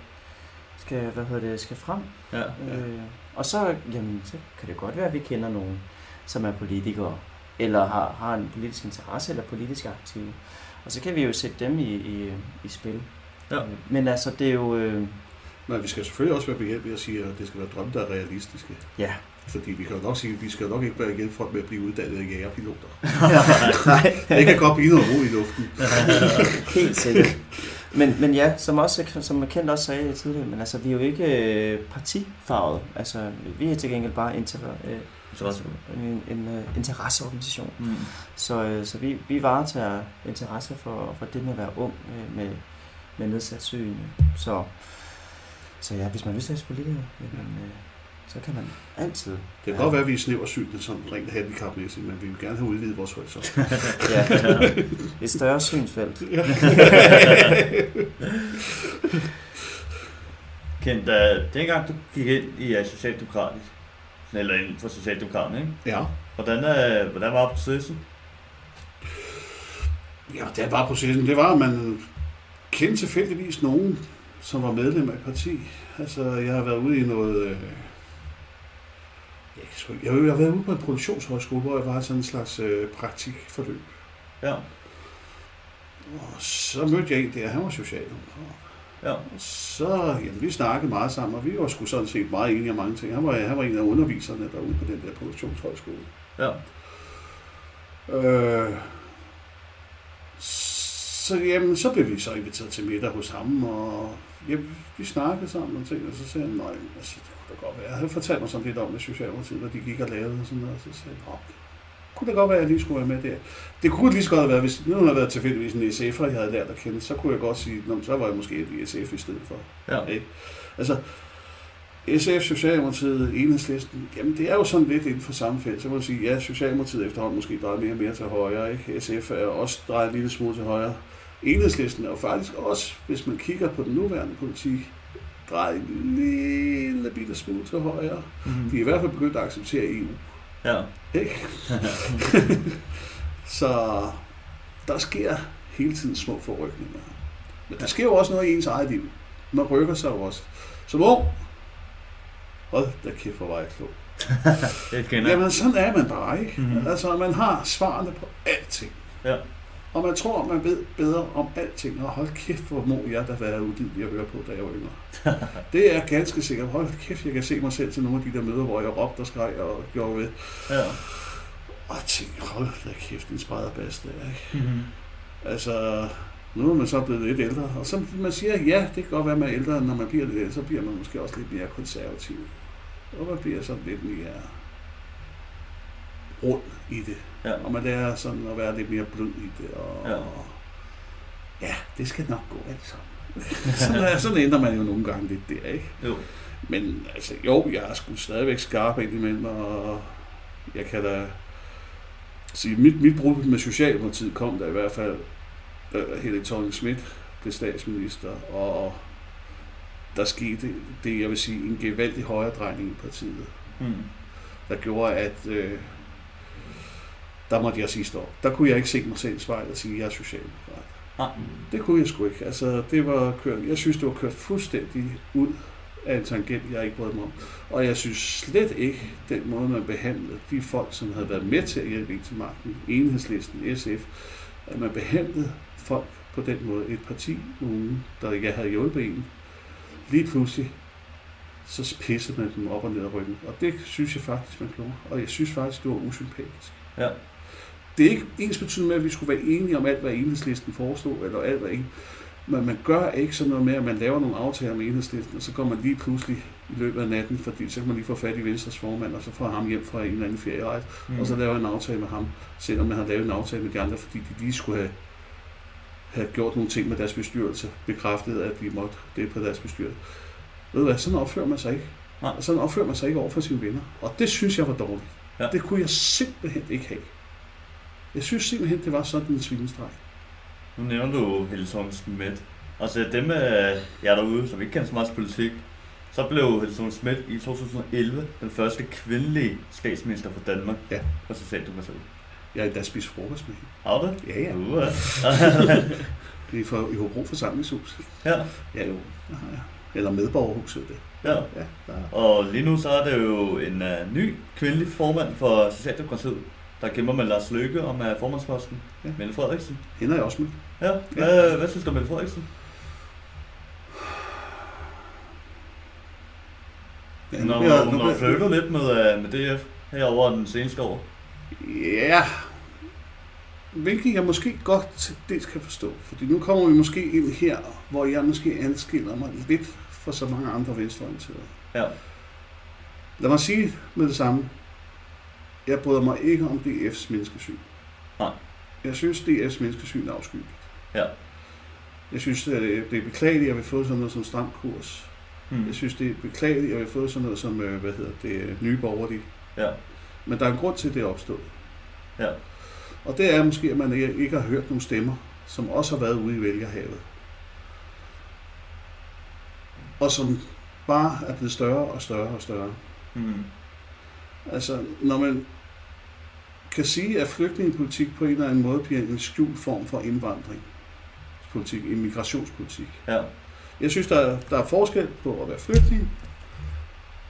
skal, hvad hedder det, skal frem.
Ja.
Øh, og så, jamen, så kan det godt være, at vi kender nogen, som er politikere, eller har, har en politisk interesse, eller politisk aktive. Og så kan vi jo sætte dem i, i, i spil.
Ja.
Men altså, det er jo... Øh,
Men vi skal selvfølgelig også være behjælpelige at sige, at det skal være drømme, der er realistiske.
ja,
Fordi vi kan jo nok sige, at vi skal nok ikke være hjælpe folk med at blive uddannet jægerpiloter.
nej,
Det kan godt blive noget ro i luften.
Helt sikkert. Men, men ja, som også som kendt også sagde tidligere, men altså, vi er jo ikke øh, partifarvet. Altså, vi er til gengæld bare inter, øh, en, en uh, interesseorganisation.
Mm.
Så, øh, så vi, vi varetager interesse for, for det med at være ung øh, med, med nedsat syn. Så, så ja, hvis man at være politiker, jamen, øh, så kan man altid.
Det kan godt være, at vi er snæversynet som rent handicapmæssigt, men vi vil gerne have udvidet vores horisont.
Ja, et større synsfelt.
Kent, da, dengang du gik ind i uh, Socialdemokratisk, eller inden for Socialdemokraterne, ikke?
Ja.
Hvordan, uh, hvordan var processen?
Ja, det var processen. Det var, at man kendte tilfældigvis nogen, som var medlem af et parti. Altså, jeg har været ude i noget... Øh, jeg, sgu ikke- jeg har været ude på en produktionshøjskole, hvor jeg var sådan en slags øh, praktikforløb.
Ja.
Og så mødte jeg en der, han var socialdemokrat.
Ja.
Så, jamen, vi snakkede meget sammen, og vi var sgu sådan set meget enige om mange ting. Han var, han var en af underviserne derude på den der produktionshøjskole.
Ja.
Øh, så, jamen, så blev vi så inviteret til middag hos ham, og jamen, vi snakkede sammen og ting, og så sagde han, nej, altså, det kunne da godt være. Han fortalte mig sådan lidt om det Socialdemokratiet, hvad de gik og lavede og sådan noget, og så sagde jeg, kunne det godt være, at jeg lige skulle være med der. Det kunne lige så godt være, hvis nu havde været tilfældigvis en SF'er, jeg havde lært at kende, så kunne jeg godt sige, Nå, så var jeg måske i SF i stedet for.
Ja.
Ikke? Altså, SF, Socialdemokratiet, Enhedslisten, jamen det er jo sådan lidt inden for samme felt. Så kan man sige, ja, Socialdemokratiet efterhånden måske drejer mere og mere til højre, ikke? SF er også drejet en lille smule til højre. Enhedslisten er jo faktisk også, hvis man kigger på den nuværende politik, drejet en lille bitte smule til højre.
Mm-hmm.
De er i hvert fald begyndt at acceptere EU.
Ja.
Ikke? så der sker hele tiden små forrykninger. Men der sker jo også noget i ens eget liv. Man rykker sig jo også. Som ung, hold da kæft, hvor var jeg klog.
Det kender.
Jamen sådan er man bare, ikke?
Mhm.
Altså man har svarene på alting.
Ja.
Og man tror, man ved bedre om alting. Og hold kæft, hvor må jeg da være udgivet at høre på, da jeg var yngre. det er ganske sikkert. Hold kæft, jeg kan se mig selv til nogle af de der møder, hvor jeg råbte og skreg og gjorde ved.
Ja.
Og tænkte, hold da kæft, en spredderbas der, ikke?
Mm-hmm.
Altså, nu er man så blevet lidt ældre, og så man siger, ja, det kan godt være, at man er ældre, når man bliver lidt ældre, så bliver man måske også lidt mere konservativ. Og man bliver sådan lidt mere rund i det.
Ja.
Og man lærer sådan at være lidt mere blød i det. Og,
Ja.
ja, det skal nok gå alt sammen. sådan, sådan ændrer man jo nogle gange lidt der, ikke?
Jo.
Men altså, jo, jeg er sgu stadigvæk skarp indimellem, og jeg kan da sige, mit, mit brud med Socialdemokratiet kom der i hvert fald, da Helle thorning Schmidt blev statsminister, og der skete det, jeg vil sige, en gevaldig højredrejning i partiet,
Mm.
der gjorde, at øh, der måtte jeg sige stop. Der kunne jeg ikke se mig selv i spejlet og sige, at jeg er socialdemokrat.
Nej.
Det kunne jeg sgu ikke. Altså, det var kørt, jeg synes, det var kørt fuldstændig ud af en tangent, jeg ikke brød mig om. Og jeg synes slet ikke, den måde, man behandlede de folk, som havde været med til at hjælpe en til magten, enhedslisten, SF, at man behandlede folk på den måde. Et parti, nogen, der ikke havde hjulpet en, lige pludselig, så pissede man dem op og ned ad ryggen. Og det synes jeg faktisk, man gjorde. Og jeg synes faktisk, det var usympatisk.
Ja.
Det er ikke ens betydende med, at vi skulle være enige om alt, hvad enhedslisten foreslog, eller alt, hvad en. Men man gør ikke sådan noget med, at man laver nogle aftaler med enhedslisten, og så går man lige pludselig i løbet af natten, fordi så kan man lige få fat i Venstres formand, og så får ham hjem fra en eller anden ferierejse,
Mm.
mm. og så laver en aftale med ham, selvom man har lavet en aftale med de andre, fordi de lige skulle have, have gjort nogle ting med deres bestyrelse, bekræftet, at de måtte det på deres bestyrelse. Ved du hvad, sådan opfører man sig ikke.
Nej.
Sådan opfører man sig ikke over for sine venner. Og det synes jeg var dårligt.
Ja.
Det kunne jeg simpelthen ikke have. Jeg synes simpelthen, det var sådan en svinestreg.
Nu nævner du Helle thorning Schmidt. Altså dem af jer derude, som ikke kender så meget politik, så blev Helle thorning Schmidt i 2011 den første kvindelige statsminister for Danmark.
Ja.
For Socialdemokratiet.
Jeg har endda spist frokost med hende.
Har du det?
Ja, ja.
Uh, ja.
Det er for, i Hobro forsamlingshus.
ja.
Ja, jo. Har jeg. Eller medborgerhuset, det.
ja.
Ja, der.
Og lige nu så er det jo en uh, ny kvindelig formand for Socialdemokratiet, der kæmper med Lars Løkke om uh, formandsposten.
Ja.
Mette Frederiksen.
Hende er jeg også med.
Ja. Hvad, hvad synes du om Mette Frederiksen?
Ja,
Hun
nu
har,
bliver-
hun
nu
har flyttet lidt med, uh, med DF herover den seneste år.
Ja, hvilket jeg måske godt til dels kan forstå. Fordi nu kommer vi måske ind her, hvor jeg måske anskiller mig lidt fra så mange andre venstreorienterede.
Ja.
Lad mig sige med det samme. Jeg bryder mig ikke om DF's menneskesyn.
Nej.
Jeg synes, DF's menneskesyn er afskyeligt.
Ja.
Jeg synes, det er, det er beklageligt, at vi har fået sådan noget som stram kurs.
Hmm.
Jeg synes, det er beklageligt, at vi har fået sådan noget som, øh, hvad hedder det, nye borgerlige.
Ja.
Men der er en grund til, at det er opstået.
Ja.
Og det er måske, at man ikke har hørt nogle stemmer, som også har været ude i vælgerhavet. Og som bare er blevet større og større og større.
Hmm.
Altså, når man kan sige, at flygtningepolitik på en eller anden måde bliver en skjult form for indvandring. Politik, en migrationspolitik.
Ja.
Jeg synes, der er, der er forskel på at være flygtning,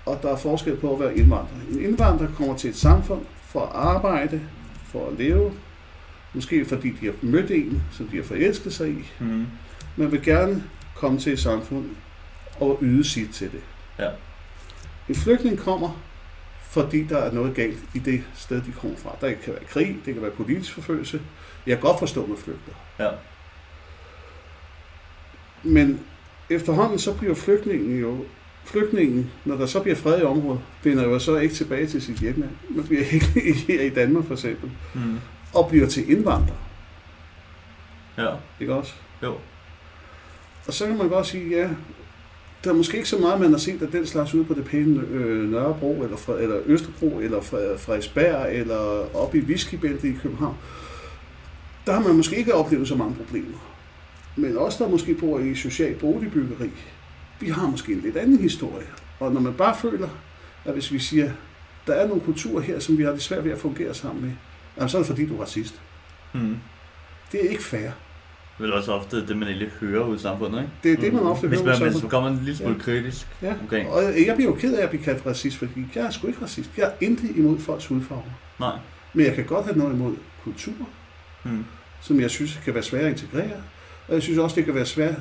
og der er forskel på at være indvandrer. En indvandrer kommer til et samfund for at arbejde, for at leve, måske fordi de har mødt en, som de har forelsket sig i.
Hmm.
Man vil gerne komme til et samfund og yde sit til det.
Ja.
En flygtning kommer, fordi der er noget galt i det sted, de kommer fra. Der kan være krig, det kan være politisk forfølgelse. Jeg kan godt forstå med flygter.
Ja.
Men efterhånden så bliver flygtningen jo flygtningen, når der så bliver fred i området, vender jo så ikke tilbage til sit hjemland. Man bliver ikke her i Danmark for eksempel,
Mm.
og bliver til indvandrer.
Ja.
Ikke også?
Jo.
Og så kan man godt sige, ja, der er måske ikke så meget, man har set af den slags ude på det pæne øh, Nørrebro, eller, fra, eller Østerbro, eller fra, Frederiksberg, eller oppe i Whiskybæltet i København. Der har man måske ikke oplevet så mange problemer. Men os, der måske bor i social boligbyggeri, vi har måske en lidt anden historie. Og når man bare føler, at hvis vi siger, der er nogle kulturer her, som vi har det svært ved at fungere sammen med, jamen, så er det fordi, du er racist.
Mm.
Det er ikke fair.
Det er vel også ofte det, man egentlig hører ud i samfundet, ikke?
Det er det, man ofte
Hvis
hører.
man,
sådan.
hvis man kommer en lille smule
Ja.
kritisk
Ja,
omkring.
og jeg bliver jo ked af at blive kaldt racist, fordi jeg er sgu ikke racist. Jeg er intet imod folks hudfarve.
Nej.
Men jeg kan godt have noget imod kultur,
Mm.
som jeg synes kan være svært at integrere. Og jeg synes også, det kan være svært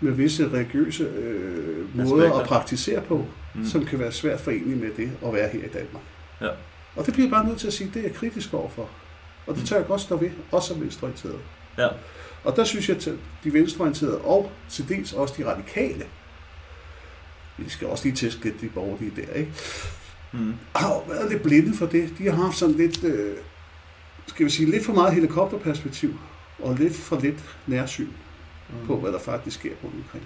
med visse religiøse øh, måder
Aspekter.
at praktisere på,
Mm.
mm. som kan være svært forenlige med det at være her i Danmark.
Ja.
Og det bliver jeg bare nødt til at sige, det er jeg kritisk overfor. Og det tør jeg godt stå ved, også som venstreorienteret.
Ja.
Og der synes jeg, at de venstreorienterede og til dels også de radikale, vi skal også lige tæske lidt de borgerlige der, ikke?
Mm.
har jo været lidt blinde for det. De har haft sådan lidt, øh, skal vi sige, lidt for meget helikopterperspektiv, og lidt for lidt nærsyn
Mm.
på, hvad der faktisk sker rundt omkring.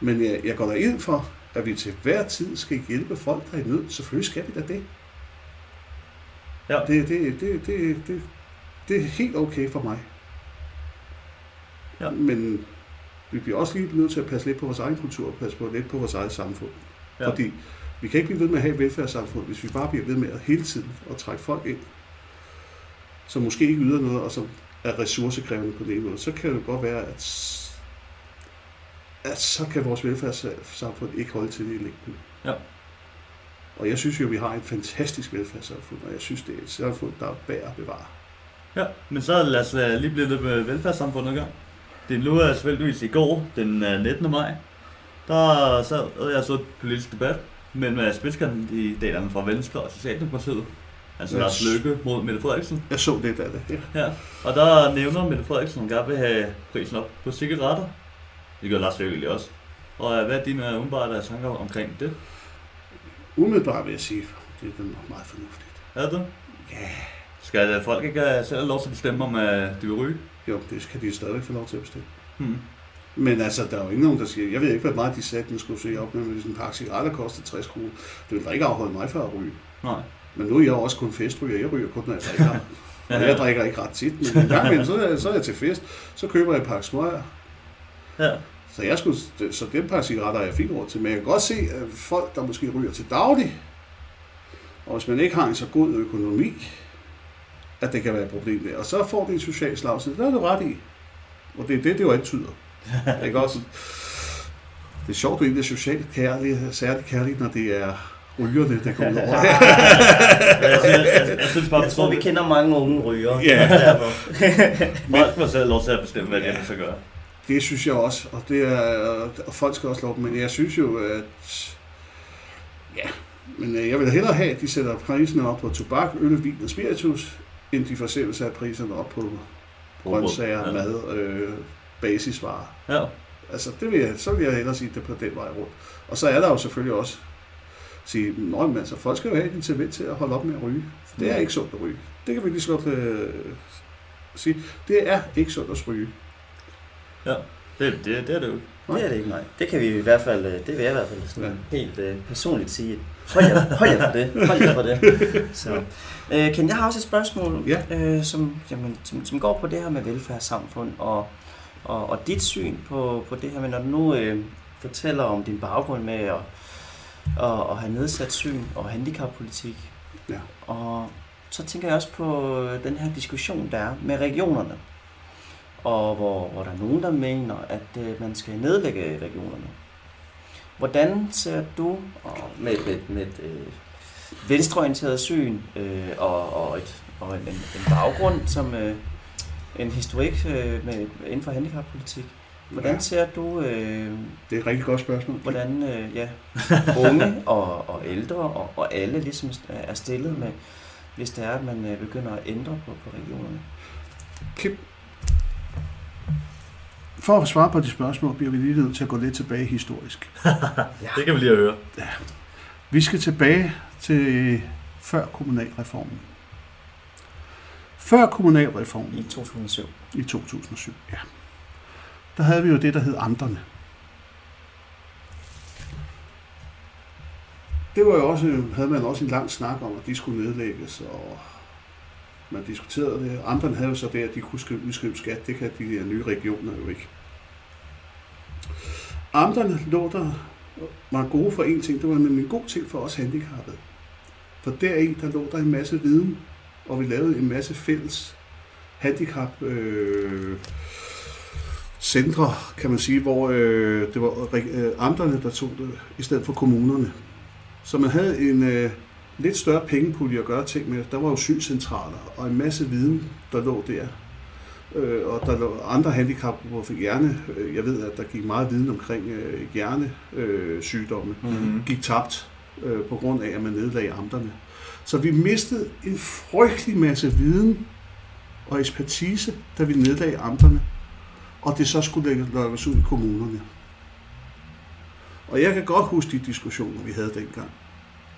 Men jeg, jeg går da ind for, at vi til hver tid skal hjælpe folk, der er i nød. Selvfølgelig skal vi da det.
Ja.
Det, det, det, det, det, det er helt okay for mig.
Ja.
Men vi bliver også lige nødt til at passe lidt på vores egen kultur, og passe på lidt på vores eget samfund.
Ja.
Fordi vi kan ikke blive ved med at have et velfærdssamfund, hvis vi bare bliver ved med at hele tiden at trække folk ind, som måske ikke yder noget, og som er ressourcekrævende på den måde. Så kan det godt være, at, at så kan vores velfærdssamfund ikke holde til det i længden.
Ja.
Og jeg synes jo, at vi har et fantastisk velfærdssamfund, og jeg synes, det er et samfund, der er værd at bevare.
Ja, men så lad os øh, lige blive lidt med velfærdssamfundet i gang. Det nu er selvfølgelig i går, den øh, 19. maj, der sad og jeg så et politisk debat mellem øh, spidskandidaterne fra Venstre og Socialdemokratiet. Altså
Yes.
Lars Løkke mod Mette Frederiksen.
Jeg så lidt af det. Ja.
Ja, og der nævner Mette Frederiksen, at hun gerne vil have prisen op på cigaretter. Det gør Lars Løkke også. Og øh, hvad er dine umiddelbare tanker omkring det?
Umiddelbart vil jeg sige, det er nok meget fornuftigt.
Er det?
Ja,
Skal øh, folk ikke selv have lov til at bestemme, om øh, de vil ryge?
Jo, det skal de stadigvæk få lov til at bestemme.
Hmm.
Men altså, der er jo ikke nogen, der siger, jeg ved ikke, hvad meget de satte, den skulle se op med, hvis en pakke cigaretter koster 60 kroner. Det vil da ikke afholde mig fra at ryge.
Nej.
Men nu er jeg også kun festryger. Jeg ryger kun, når jeg drikker. Og jeg drikker ikke ret tit, men en gang imellem, så, er jeg, så er jeg til fest. Så køber jeg et pakke smøger.
Ja.
Så, jeg skulle, så den pakke cigaretter er jeg fint råd til. Men jeg kan godt se, at folk, der måske ryger til daglig, og hvis man ikke har en så god økonomi, at det kan være et problem der. Og så får det en social slagside. Det er du ret i. Og det er det, det jo antyder. ikke også? Det er sjovt, du egentlig er socialt kærlig, særligt kærlig, når det er rygerne, der ud over.
jeg, synes, jeg, jeg synes bare,
Jeg tror, vi kender mange unge ryger.
Ja.
Folk må selv lov til at bestemme, hvad de så gør.
Det synes jeg også, og, det er, og folk skal også lov, men jeg synes jo, at ja, men øh, jeg vil hellere have, at de sætter priserne op på tobak, øl, vin og spiritus, end de for eksempel sætter priserne op på grøntsager,
Ja.
mad, øh, basisvarer.
Ja.
Altså, det vil jeg, så vil jeg hellere sige det på den vej rundt. Og så er der jo selvfølgelig også sige, Nå, men altså, folk skal jo have et incitament til at holde op med at ryge. Det er
Mm.
ikke sundt at ryge. Det kan vi lige så godt øh, sige. Det er ikke sundt at ryge.
Ja, det, det, det er det jo.
Det er det ikke, nej. Det kan vi i hvert fald, øh, det vil jeg i hvert fald sådan
Ja.
helt øh, personligt sige. Hold jer, hold jer for det. Hold jer for det. Så. Øh, Ken, jeg har også et spørgsmål,
Ja.
øh, som, jamen, som, som går på det her med velfærdssamfund og, og, og dit syn på, på det her med, når du nu øh, fortæller om din baggrund med at, at, at have nedsat syn og handicappolitik.
Ja.
Og så tænker jeg også på den her diskussion, der er med regionerne. Og hvor, hvor der er nogen, der mener, at øh, man skal nedlægge regionerne. Hvordan ser du og med, med, med et øh, venstreorienteret syn øh, og, og, et, og en, en baggrund som øh, en historik øh, med, inden for handicappolitik, Hvordan
Ja.
ser du, øh,
Det er et rigtig godt spørgsmål.
hvordan øh, ja, unge og, og ældre og, og alle ligesom er stillet med, hvis det er, at man øh, begynder at ændre på, på regionerne?
Kim, for at svare på de spørgsmål, bliver vi lige nødt til at gå lidt tilbage historisk.
Det kan vi lige høre.
Vi skal tilbage til før kommunalreformen. Før kommunalreformen
I 2007.
i 2007, ja. Der havde vi jo det, der hed amterne. Det var jo også, havde man også en lang snak om, at de skulle nedlægges, og man diskuterede det. Amterne havde jo så det, at de kunne skrive, udskrive skat. Det kan de her nye regioner jo ikke. Amterne lå der, var gode for en ting. Det var nemlig en god ting for os handicappede. For deri, der lå der en masse viden, og vi lavede en masse fælles handicap øh, centre, kan man sige, hvor øh, det var øh, amterne, der tog det, i stedet for kommunerne. Så man havde en øh, lidt større pengepulje at gøre ting med. Der var jo synscentraler og en masse viden, der lå der. Øh, og der lå andre handicapgrupper for hjerne. Øh, Jeg ved, at der gik meget viden omkring øh, hjernesygdomme. Sygdomme
Mm-hmm.
gik tabt øh, på grund af, at man nedlagde amterne. Så vi mistede en frygtelig masse viden og ekspertise, da vi nedlagde amterne, og det så skulle lukkes ud i kommunerne. Og jeg kan godt huske de diskussioner, vi havde dengang.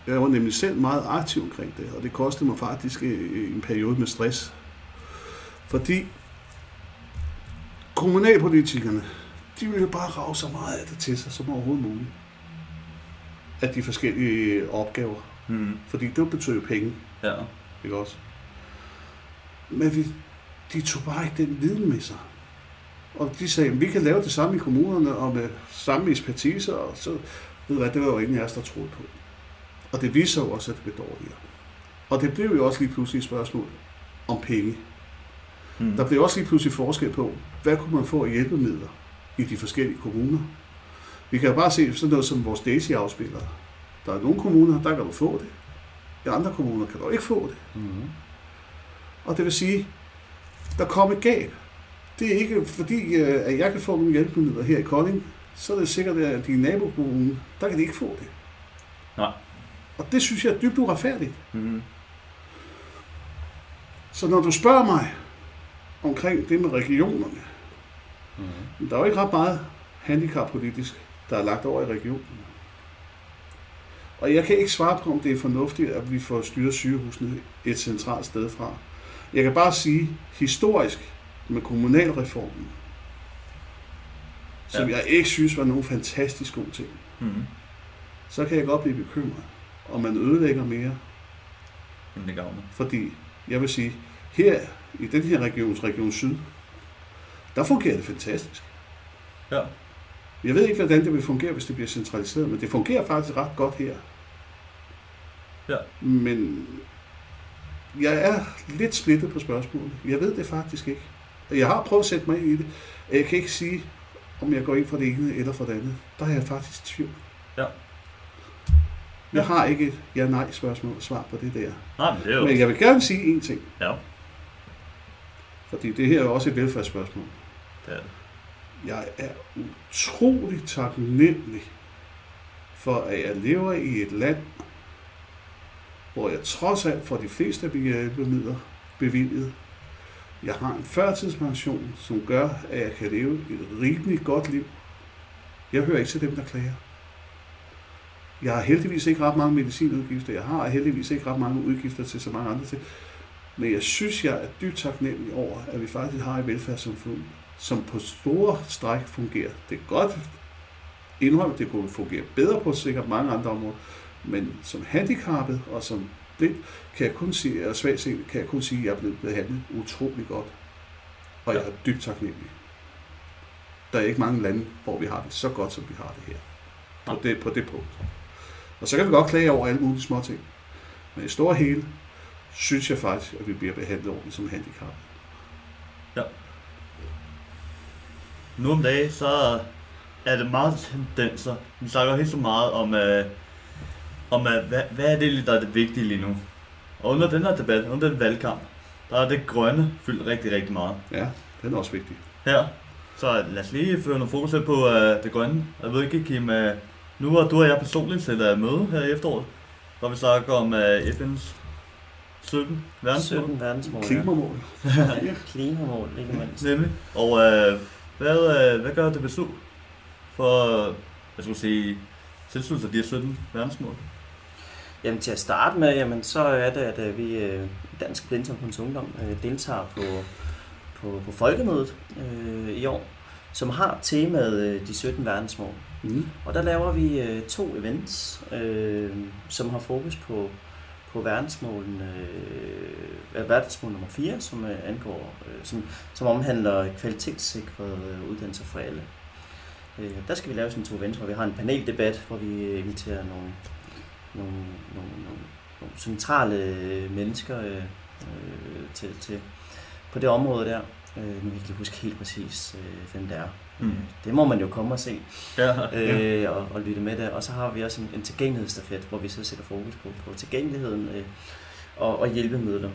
Jeg var nemlig selv meget aktiv omkring det, og det kostede mig faktisk øh, en periode med stress. Fordi kommunalpolitikerne, de ville bare rave så meget af det til sig som overhovedet muligt. Af de forskellige opgaver.
Mm.
Fordi det betød jo penge,
Ja.
ikke også? Men vi, de tog bare ikke den viden med sig. Og de sagde, at vi kan lave det samme i kommunerne, og med samme ekspertise, og så, ved du hvad, det var jo ingen af os, der troede på. Og det viste sig jo også, at det blev dårligere. Og det blev jo også lige pludselig et spørgsmål om penge.
Mm.
Der blev også lige pludselig forskel på, hvad kunne man få af hjælpemidler i de forskellige kommuner. Vi kan jo bare se sådan noget som vores Daisy-afspillere. Der er nogle kommuner, der kan du få det. I andre kommuner kan du ikke få det.
Mm-hmm.
Og det vil sige, der kom et gab. Det er ikke fordi, øh, at jeg kan få nogle hjælpemidler her i Kolding, så er det sikkert, at de nabokommunen, der kan de ikke få det.
Nej.
Og det synes jeg er dybt uretfærdigt.
Mm.
Så når du spørger mig omkring det med regionerne,
Mm-hmm.
der er jo ikke ret meget handicappolitisk, der er lagt over i regionen. Og jeg kan ikke svare på, om det er fornuftigt, at vi får styret sygehusene et centralt sted fra. Jeg kan bare sige, historisk med kommunalreformen, som
Ja.
jeg ikke synes var nogen fantastisk god ting,
Mm.
så kan jeg godt blive bekymret, om man ødelægger mere.
Men det gavner.
Fordi jeg vil sige, her i den her region, Region Syd, der fungerer det fantastisk.
Ja.
Jeg ved ikke, hvordan det vil fungere, hvis det bliver centraliseret, men det fungerer faktisk ret godt her.
Ja.
Men jeg er lidt splittet på spørgsmålet. Jeg ved det faktisk ikke. Jeg har prøvet at sætte mig ind i det. Jeg kan ikke sige, om jeg går ind for det ene eller for det andet. Der er jeg faktisk i tvivl.
Ja.
Jeg har ikke et ja-nej spørgsmål svar på det der.
Nej, men det er jo...
Men jeg vil gerne sige én ting.
Ja,
Fordi det her er også et velfærdsspørgsmål.
det er det.
Jeg er utrolig taknemmelig for, at jeg lever i et land, hvor jeg trods alt får de fleste hjælpemidler bevilget. Jeg har en førtidspension, som gør, at jeg kan leve et rimelig godt liv. Jeg hører ikke til dem, der klager. Jeg har heldigvis ikke ret mange medicinudgifter. Jeg har heldigvis ikke ret mange udgifter til så mange andre ting. Men jeg synes, jeg er dybt taknemmelig over, at vi faktisk har et velfærdssamfund, som på store stræk fungerer. Det er godt indrømme, det kunne fungere bedre på sikkert mange andre områder, men som handicappet og som blind, kan jeg kun sige, og svagtseende, kan jeg kun sige, at jeg er blevet behandlet utrolig godt. Og jeg er dybt taknemmelig. Der er ikke mange lande, hvor vi har det så godt, som vi har det her. På det, på det punkt. Og så kan vi godt klage over alle mulige små ting. Men i store hele, synes jeg faktisk, at vi bliver behandlet ordentligt som handicappede.
Nu om dagen, så er det meget tendenser. Vi snakker helt så meget om, øh, om øh, hvad, hvad er det, der er det vigtige lige nu. Og under den her debat, under den valgkamp, der er det grønne fyldt rigtig, rigtig meget.
Ja, den er også vigtig.
Her, Så lad os lige føre noget fokus på uh, det grønne. Jeg ved ikke, Kim, uh, nu har du og jeg personligt til uh, møde her i efteråret, hvor vi snakker om uh, FN's 17 verdensmål.
17 verdensmål. ja.
Klimamål.
Ja, klimamål, ikke mindst.
Nemlig. Og uh, hvad, uh, hvad gør DBSU for, jeg skulle sige, tilslutte sig de her 17 verdensmål?
Jamen til at starte med, jamen, så er det, at øh, vi øh, Dansk Blindsamfunds Ungdom øh, deltager på, på, på folkemødet øh, i år, som har temaet øh, de 17 verdensmål.
Mm.
Og der laver vi øh, to events, øh, som har fokus på, på verdensmålen, øh, verdensmål nummer 4, som øh, angår, øh, som, som omhandler kvalitetssikret øh, uddannelser for alle. Øh, der skal vi lave sådan to events, hvor vi har en paneldebat, hvor vi inviterer nogle, nogle, nogle, nogle, nogle centrale mennesker øh, til, til, på det område der. Øh, nu kan jeg ikke huske helt præcis, øh, hvem det er.
Mm.
Øh, Det må man jo komme og se
Ja, ja.
øh, og, og lytte med der. Og så har vi også en, en tilgængelighedsstafet, hvor vi så sætter fokus på, på tilgængeligheden øh, og, og hjælpemidler.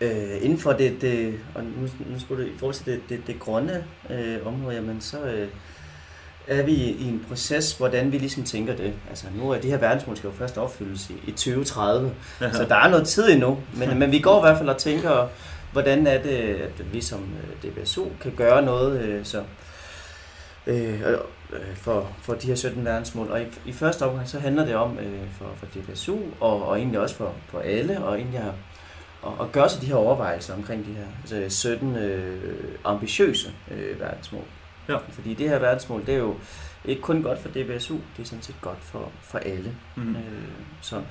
Øh, inden for det, det og nu, nu skulle det, i forhold til det, det, det grønne øh, område, jamen så øh, er vi i en proces, hvordan vi ligesom tænker det. Altså nu er de her verdensmål skal jo først opfyldes i, i 2030,
ja.
så der er noget tid endnu, men, men vi går i hvert fald og tænker, hvordan er det, at vi som øh, DBSU kan gøre noget, øh, så øh, øh, for, for de her 17 verdensmål. Og i, i første omgang så handler det om øh, for, for DBSU, og, og egentlig også for, for alle, og egentlig at, at, at gøre sig de her overvejelser omkring de her altså 17 øh, ambitiøse øh, verdensmål.
Ja.
Fordi det her verdensmål, det er jo ikke kun godt for DBSU, det er sådan set godt for, for alle.
Mm.
Øh, så,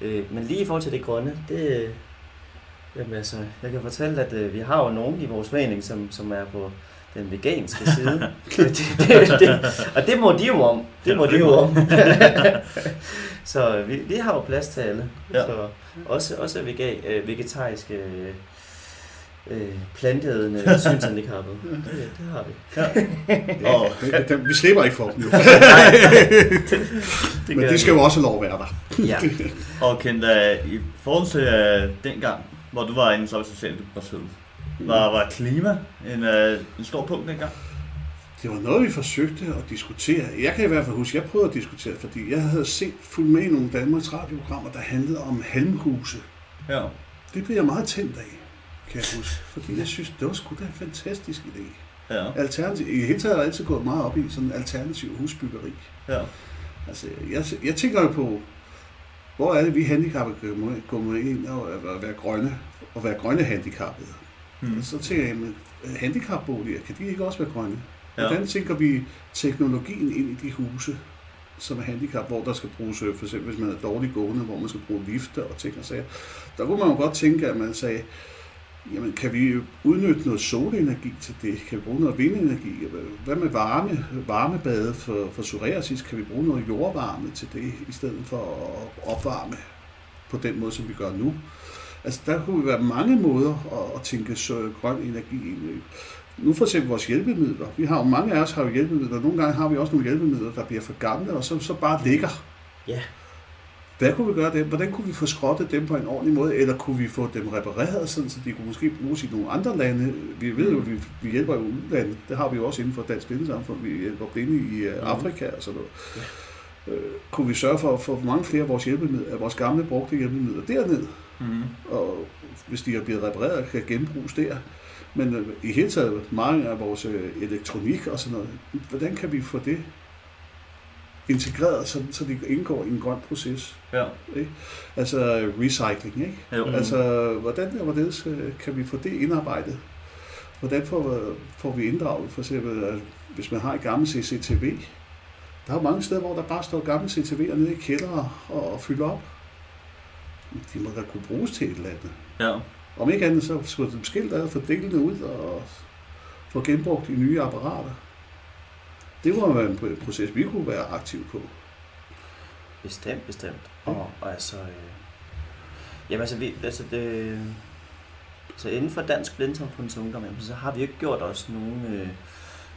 øh, men lige i forhold til det grønne, det, jamen altså, jeg kan fortælle, at øh, vi har jo nogen i vores forening, som, som er på den veganske side. det, det, det, og det må de jo om. Det må de jo om. så vi, vi har jo plads til alle.
Ja.
Så også, også vega, øh, vegetariske øh, øh, planteædende synshandicappede. Det, det har vi.
Og,
Det- det- Vi slipper ikke for dem jo.
Det
Men
gør
de skal jo også lov at være der.
Ja.
og Kent, uh, i forhold til uh, dengang, hvor du var inde så var Socialdemokratiet, var, var klima en, uh, en stor punkt dengang?
Det var noget, vi forsøgte at diskutere. Jeg kan i hvert fald huske, jeg prøvede at diskutere, fordi jeg havde set fuldt med i nogle Danmarks radioprogrammer, der handlede om halmhuse.
Ja.
Det blev jeg meget tændt af, kan jeg huske. Fordi jeg synes, det var sgu da en fantastisk idé.
Ja.
Alternativ, I det hele taget har jeg altid gået meget op i sådan alternativ husbyggeri.
Ja.
Altså, jeg, jeg tænker jo på, hvor er det, vi handicappede med ind og at være grønne, og være grønne handicappede.
Mm.
Og så tænker jeg, men handicapboliger, kan de ikke også være grønne?
Ja.
Hvordan tænker vi teknologien ind i de huse, som er handicap, hvor der skal bruges, øh, for eksempel hvis man er dårligt gående, hvor man skal bruge lifter og ting og sager. Der kunne man jo godt tænke, at man sagde, jamen kan vi udnytte noget solenergi til det? Kan vi bruge noget vindenergi? Hvad med varme, varmebade for, for psoriasis? Kan vi bruge noget jordvarme til det, i stedet for at opvarme på den måde, som vi gør nu? Altså der kunne være mange måder at, at tænke så grøn energi ind i. Nu for eksempel vores hjælpemidler. Vi har jo mange af os har jo hjælpemidler. Nogle gange har vi også nogle hjælpemidler, der bliver for gamle, og så, så bare ligger.
Ja.
Hvad kunne vi gøre det? Hvordan kunne vi få skrottet dem på en ordentlig måde? Eller kunne vi få dem repareret, sådan, så de kunne måske bruges i nogle andre lande? Vi ved jo, at vi, vi hjælper jo udlandet. Det har vi jo også inden for Dansk Blindesamfund. Vi hjælper blinde i uh, Afrika og sådan noget. Ja. Øh, kunne vi sørge for at få mange flere af vores, hjælpemidler, af vores gamle brugte hjælpemidler derned?
Mm.
og hvis de er blevet repareret, kan genbruges der. Men øh, i hele taget mange af vores øh, elektronik og sådan noget, hvordan kan vi få det integreret, så, så det indgår i en grøn proces?
Ja.
Altså øh, recycling, ikke?
Jo.
Mm. Altså, hvordan og hvorledes øh, kan vi få det indarbejdet? Hvordan får, får vi inddraget, for eksempel, at hvis man har et gammelt CCTV, der er jo mange steder, hvor der bare står gamle CCTV'er nede i kældre og, og fylder op. De må da kunne bruges til et eller andet.
Ja.
Om ikke andet, så skulle dem skilt ad, få delene ud og få genbrugt i nye apparater. Det var en pro- proces, vi kunne være aktive på.
Bestemt, bestemt. Og, og altså, øh, jamen altså, vi, altså det, så inden for Dansk Blindsamfunds Ungdom, jamen, så har vi jo ikke gjort os nogle, øh,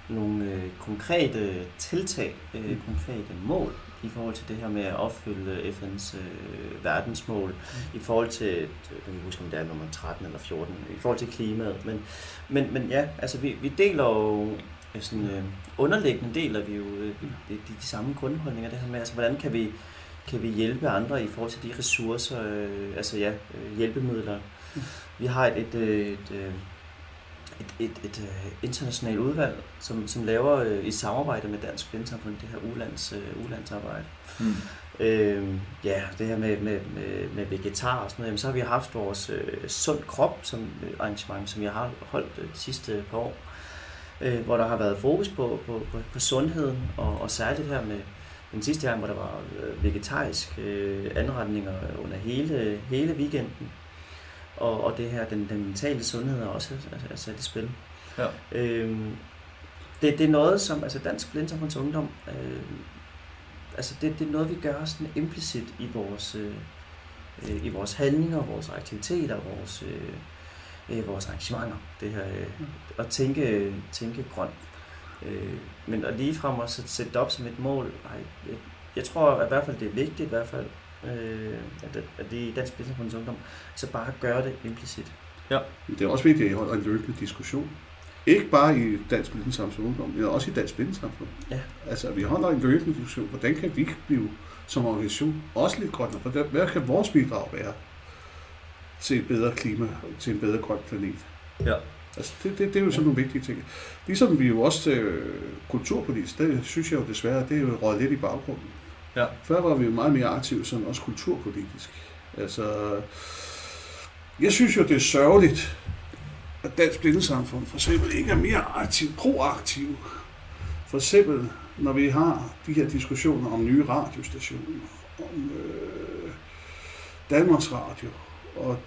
nogle øh, konkrete tiltag, øh,
Mm.
konkrete mål i forhold til det her med at opfylde FN's øh, verdensmål, i forhold til, jeg kan ikke huske om det er nummer 13 eller 14, i forhold til klimaet. Men, men, men ja, altså vi, vi deler jo sådan, øh, underliggende del er vi jo øh, de, de, de samme grundholdninger, det her med, altså hvordan kan vi, kan vi hjælpe andre i forhold til de ressourcer, øh, altså ja, øh, hjælpemidler. Vi har et, et, øh, et, øh, et, et, et øh, internationalt udvalg, som, som laver øh, i samarbejde med Dansk Blindesamfund det her ulands, øh, ulandsarbejde.
Mm.
Øh, ja, det her med, med, med, med vegetar og sådan noget, jamen, så har vi haft vores øh, sund krop som øh, arrangement, som vi har holdt øh, de sidste par år, øh, hvor der har været fokus på, på, på, på sundheden, og, og særligt her med den sidste her, hvor der var øh, vegetarisk øh, anretninger under hele, hele weekenden, og, og det her, den, den mentale sundhed er også er, er sat i spil.
Ja.
Øh, det, det er noget, som altså Dansk Blindesamfunds Ungdom øh, altså det, det er noget, vi gør sådan implicit i vores, øh, øh, i vores handlinger, vores aktiviteter, vores, øh, øh, vores arrangementer. Det her, øh, at tænke, tænke grønt. Øh, men at ligefrem at sætte det op som et mål, ej, jeg, jeg tror at i hvert fald, det er vigtigt i hvert fald, øh, at, at det i Dansk Business Ungdom, så bare gøre det implicit.
Men det er også vigtigt, at I holder en løbende diskussion. Ikke bare i Dansk Blindensamfund Ungdom, men også i Dansk Blindensamfund.
Ja.
Altså, vi holder en løbende diskussion. Hvordan kan vi blive som organisation også lidt grønnere? Hvad kan vores bidrag være til et bedre klima, til en bedre grøn planet?
Ja.
Altså, det, det, det er jo sådan nogle vigtige ting. Ligesom vi jo også øh, kulturpolitisk, det synes jeg jo desværre, det er jo røget lidt i baggrunden.
Ja.
Før var vi jo meget mere aktive, sådan også kulturpolitisk. Altså, jeg synes jo, det er sørgeligt, at Dansk Blindesamfund for eksempel ikke er mere aktiv, proaktiv. For eksempel, når vi har de her diskussioner om nye radiostationer, om øh, Danmarks Radio, og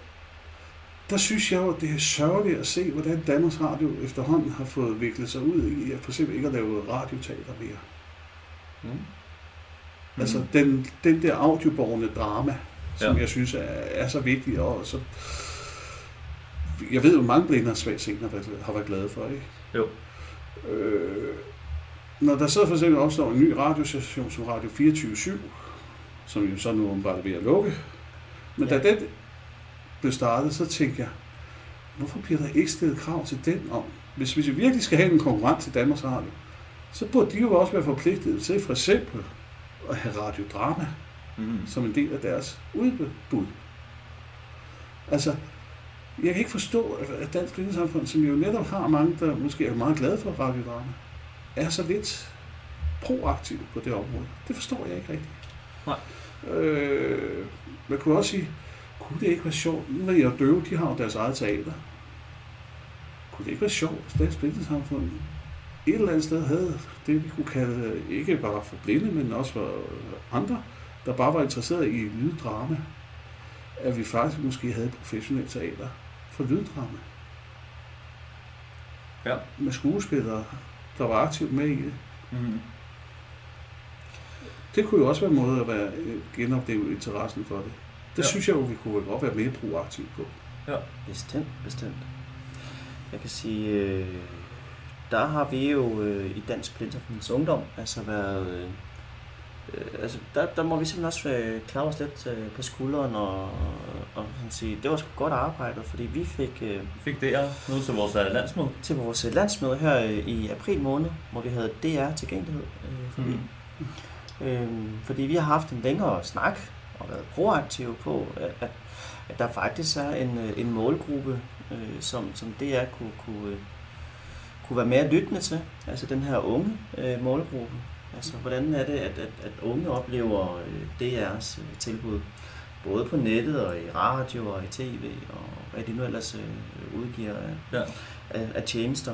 der synes jeg jo, at det er sørgeligt at se, hvordan Danmarks Radio efterhånden har fået viklet sig ud i, at for eksempel ikke at lave radioteater mere.
Mm.
Mm. Altså den, den der audioborgende drama, som
Ja.
jeg synes er, er så vigtig, og så, jeg ved jo, mange blinde og har, været- har været glade for, ikke?
Jo.
Øh, når der så for eksempel opstår en ny radiostation som Radio 24-7, som jo så nu åbenbart er ved at lukke, men. Ja. da den blev startet, så tænkte jeg, hvorfor bliver der ikke stillet krav til den om? Hvis, hvis vi virkelig skal have en konkurrent til Danmarks Radio, så burde de jo også være forpligtet til for eksempel at have radiodrama
Mm.
som en del af deres udbud. Altså, jeg kan ikke forstå, at Dansk Blindesamfund, som jo netop har mange, der måske er meget glade for radiodrama, er så lidt proaktiv på det område. Det forstår jeg ikke rigtigt.
Nej.
Øh, man kunne også sige, kunne det ikke være sjovt, nu ved jeg, døve, de har jo deres eget teater. Kunne det ikke være sjovt, hvis Dansk Blindesamfund et eller andet sted havde det, vi kunne kalde, ikke bare for blinde, men også for andre, der bare var interesseret i lyddrama, at vi faktisk måske havde professionelt teater for lyddrama.
Ja.
Med skuespillere, der var aktivt med i det.
Mm.
Det kunne jo også være en måde at være, øh, genopleve interessen for det. Det
Ja.
ja. synes jeg jo, vi kunne godt være mere proaktive på.
Bestemt, bestemt. Jeg kan sige, øh, der har vi jo øh, i Dansk Blinderfunds Ungdom altså været... Øh, øh, altså der, der må vi simpelthen også øh, klare os lidt øh, på skulderen og, og sådan sige, det var sgu godt arbejdet, fordi vi fik øh,
fik det her nu til vores øh, landsmøde.
til vores øh, landsmøde her øh, i april måned, hvor vi havde DR tilgængelighed øh, forbi.
Mm.
Øhm, fordi vi har haft en længere snak og været proaktive på, at, at, at der faktisk er en, øh, en målgruppe, øh, som, som DR kunne, kunne, øh, kunne være mere lyttende til. Altså den her unge øh, målgruppe. Altså hvordan er det, at, at, at unge oplever øh, DR's øh, tilbud? Både på nettet og i radio og i tv og hvad de nu ellers øh, udgiver af,
Ja.
af, af tjenester.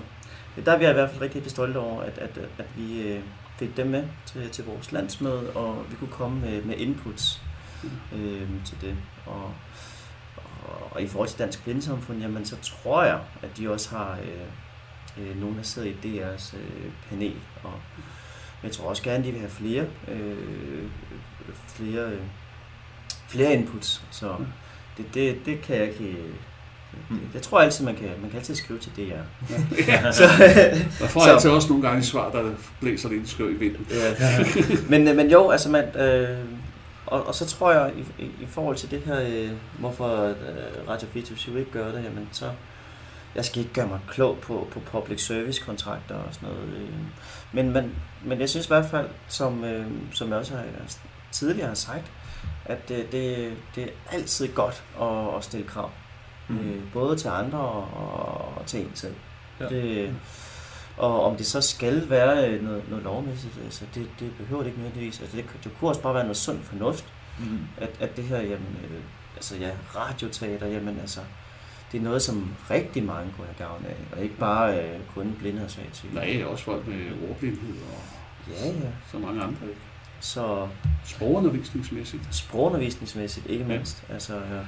Der er vi i hvert fald rigtig, rigtig stolte over, at, at, at vi øh, fik dem med til, til vores landsmøde, og vi kunne komme med, med inputs øh, til det. Og, og, og i forhold til Dansk Blindesamfund, jamen så tror jeg, at de også har øh, øh, nogen, der sidder i deres øh, panel. Og jeg tror også gerne, de vil have flere, øh, flere, øh, flere inputs. Så det, det, det kan jeg ikke...
Mm.
Jeg tror altid, man kan, man kan altid skrive til DR.
ja.
Så,
Der får
Så-
jeg altså også nogle gange svar, der blæser lidt skøv i vinden.
Ja. men, men jo, altså man, øh, og, og så tror jeg, i, i, i forhold til det her, øh, hvorfor øh, Radio 24 ikke gør det, jamen så, jeg skal ikke gøre mig klog på, på public service kontrakter og sådan noget. øh. Men, men, men jeg synes i hvert fald, som, øh, som jeg også har, tidligere har sagt, at det, det, det er altid godt at, at stille krav.
Mm.
Mm. Øh, både til andre og, og, til en selv.
Ja.
Det, og om det så skal være øh, noget, noget lovmæssigt, altså det, det behøver det ikke nødvendigvis. Altså det, det kunne også bare være noget sund fornuft,
Mm.
at, at det her, jamen, øh, altså ja, radioteater, jamen altså, det er noget, som rigtig mange kunne have gavn af, og ikke bare øh, kun blinde og svagsyge.
Nej, også folk med ordblindhed og
Ja, ja.
så mange andre. Ikke?
Så
Sprogundervisningsmæssigt.
sprogundervisningsmæssigt, ikke
Ja.
mindst, altså ja,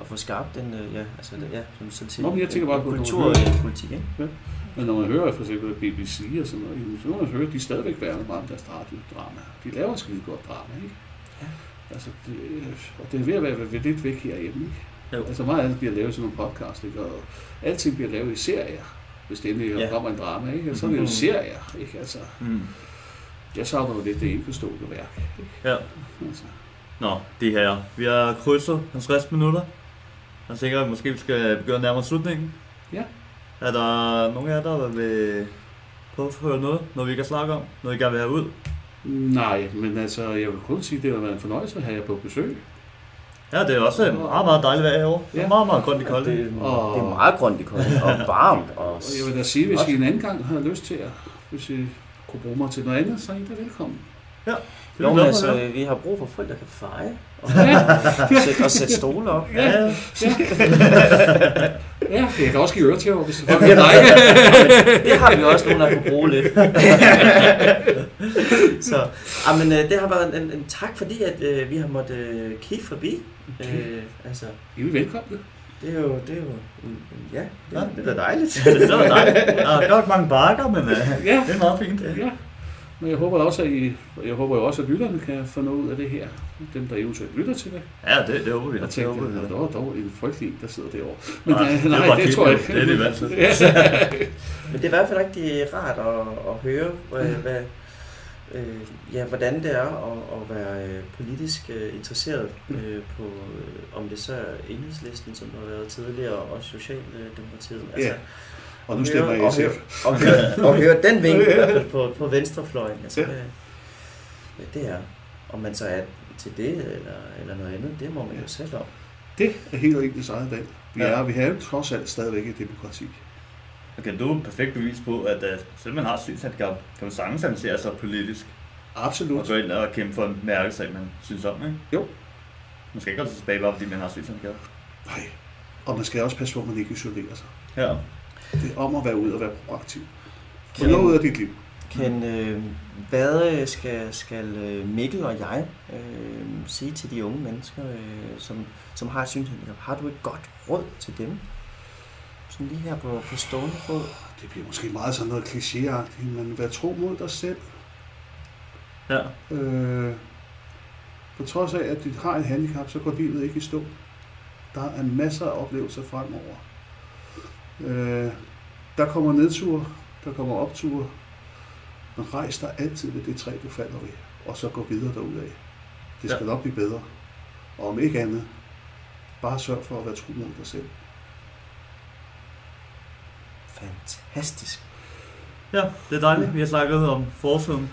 at få skabt den, øh, ja, altså, ja, som selv siger,
Nå, jeg tænker bare
en
på,
kultur
hører-
og politik, ikke?
Men når man hører for eksempel BBC og sådan noget, så må man høre, at de stadigvæk værner meget om deres radiodrama. De laver et skide godt drama, ikke?
Ja.
Altså, det, og det er ved at være ved lidt væk herhjemme, ikke?
Jo.
Altså meget andet bliver lavet som nogle podcast, ikke? Og alting bliver lavet i serier, hvis det endelig
Ja.
ja. kommer en drama, ikke? Og så er det jo
Mhm.
serier, ikke? Altså,
Mm.
jeg savner jo lidt det enkeltstående værk, ikke?
Ja.
Altså,
Nå, det her. Vi har krydset 50 minutter. Jeg tænker, at måske vi skal begynde at nærme os slutningen.
Ja.
Er der nogen af jer, der vil høre noget, noget vi kan snakke om, noget I gerne vil have ud?
nej, men altså, jeg vil kun sige, at det har været en fornøjelse at have jer på besøg.
Ja, det er også et meget, meget dejligt vejr herovre. Det er
Ja.
meget, meget grønt i
Det,
Kolding.
det
Og-
er meget grønt i Kolding, og varmt. Og,
Og jeg vil da sige, hvis. I en anden gang har lyst til at, hvis I kunne bruge mig til noget andet, så er I da velkommen.
Det Er
men altså, vi har brug for folk, der kan feje og, sætte, og sætte stole op.
Ja, ja.
Ja, jeg kan også give øre til, hvis det er
Ja. Det har vi også nogen, der kunne bruge lidt. så, ah, men, øh, det har været en, en tak, fordi at, øh, vi har måttet øh, kigge forbi.
Okay.
Øh, altså,
I er velkomne.
det er jo, det er jo ja, det,
Ja.
ja. det er dejligt.
det var dejligt. Der er godt mange bakker, men uh,
Ja.
det er meget fint.
Ja. Men jeg håber også, at I, jeg håber jo også, at lytterne kan få noget ud af det her. Dem, der eventuelt lytter til det.
Ja, det, det håber vi. Det
tænkte,
håber vi.
der var dog en frygtelig en, der sidder derovre. Men
Nej,
nej,
det er
nej,
bare
det,
kigge
tror jeg ikke.
Det er det vant til.
Ja.
Men det er i hvert fald rigtig rart at, at høre, hvad, hvad, øh, ja, hvordan det er at, at være øh, politisk øh, interesseret øh, på, øh, om det så er enhedslisten, som har været tidligere, og Socialdemokratiet.
Ja, Og nu stemmer jeg
og
SF.
høre, og, høre, og høre den vinkel på, på venstrefløjen. Altså,
Ja.
hvad, hvad det er. Om man så er til det eller, eller noget andet, det må man jo selv om.
Det er helt og ens eget valg. Vi,
Ja.
er, vi har jo trods alt stadigvæk et demokrati.
Okay, du er et perfekt bevis på, at uh, selvom man har synshandicap, kan man sagtens engagere sig politisk og
Absolut.
gå ind og kæmpe for en mærkesag, man synes om, ikke?
Jo.
Man skal ikke holde sig tilbage, bare fordi man har synshandicap.
Nej. Og man skal også passe på, at man ikke isolerer sig.
Ja.
Det er om at være ude og være proaktiv. Få noget ud af dit liv.
Kan, øh, hvad øh, skal, skal øh, Mikkel og jeg øh, sige til de unge mennesker, øh, som, som har et synshandicap? Har du et godt råd til dem? Sådan lige her på, på stående fod.
Det bliver måske meget sådan noget klichéagtigt, men vær tro mod dig selv.
Ja.
Øh, på trods af, at du har et handicap, så går livet ikke i stå. Der er masser af oplevelser fremover. Øh, der kommer nedture, der kommer opture. Men rejs dig altid ved det træ, du falder ved, og så gå videre derudad. Det skal ja. nok blive bedre. Og om ikke andet, bare sørg for at være tro mod dig selv.
Fantastisk.
Ja, det er dejligt. Vi har snakket om fortiden.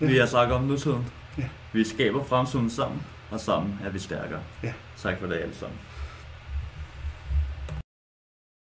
Vi
Ja.
har snakket om nutiden.
Ja.
Vi skaber fremtiden sammen, og sammen er vi stærkere.
Ja.
Tak for det alle sammen.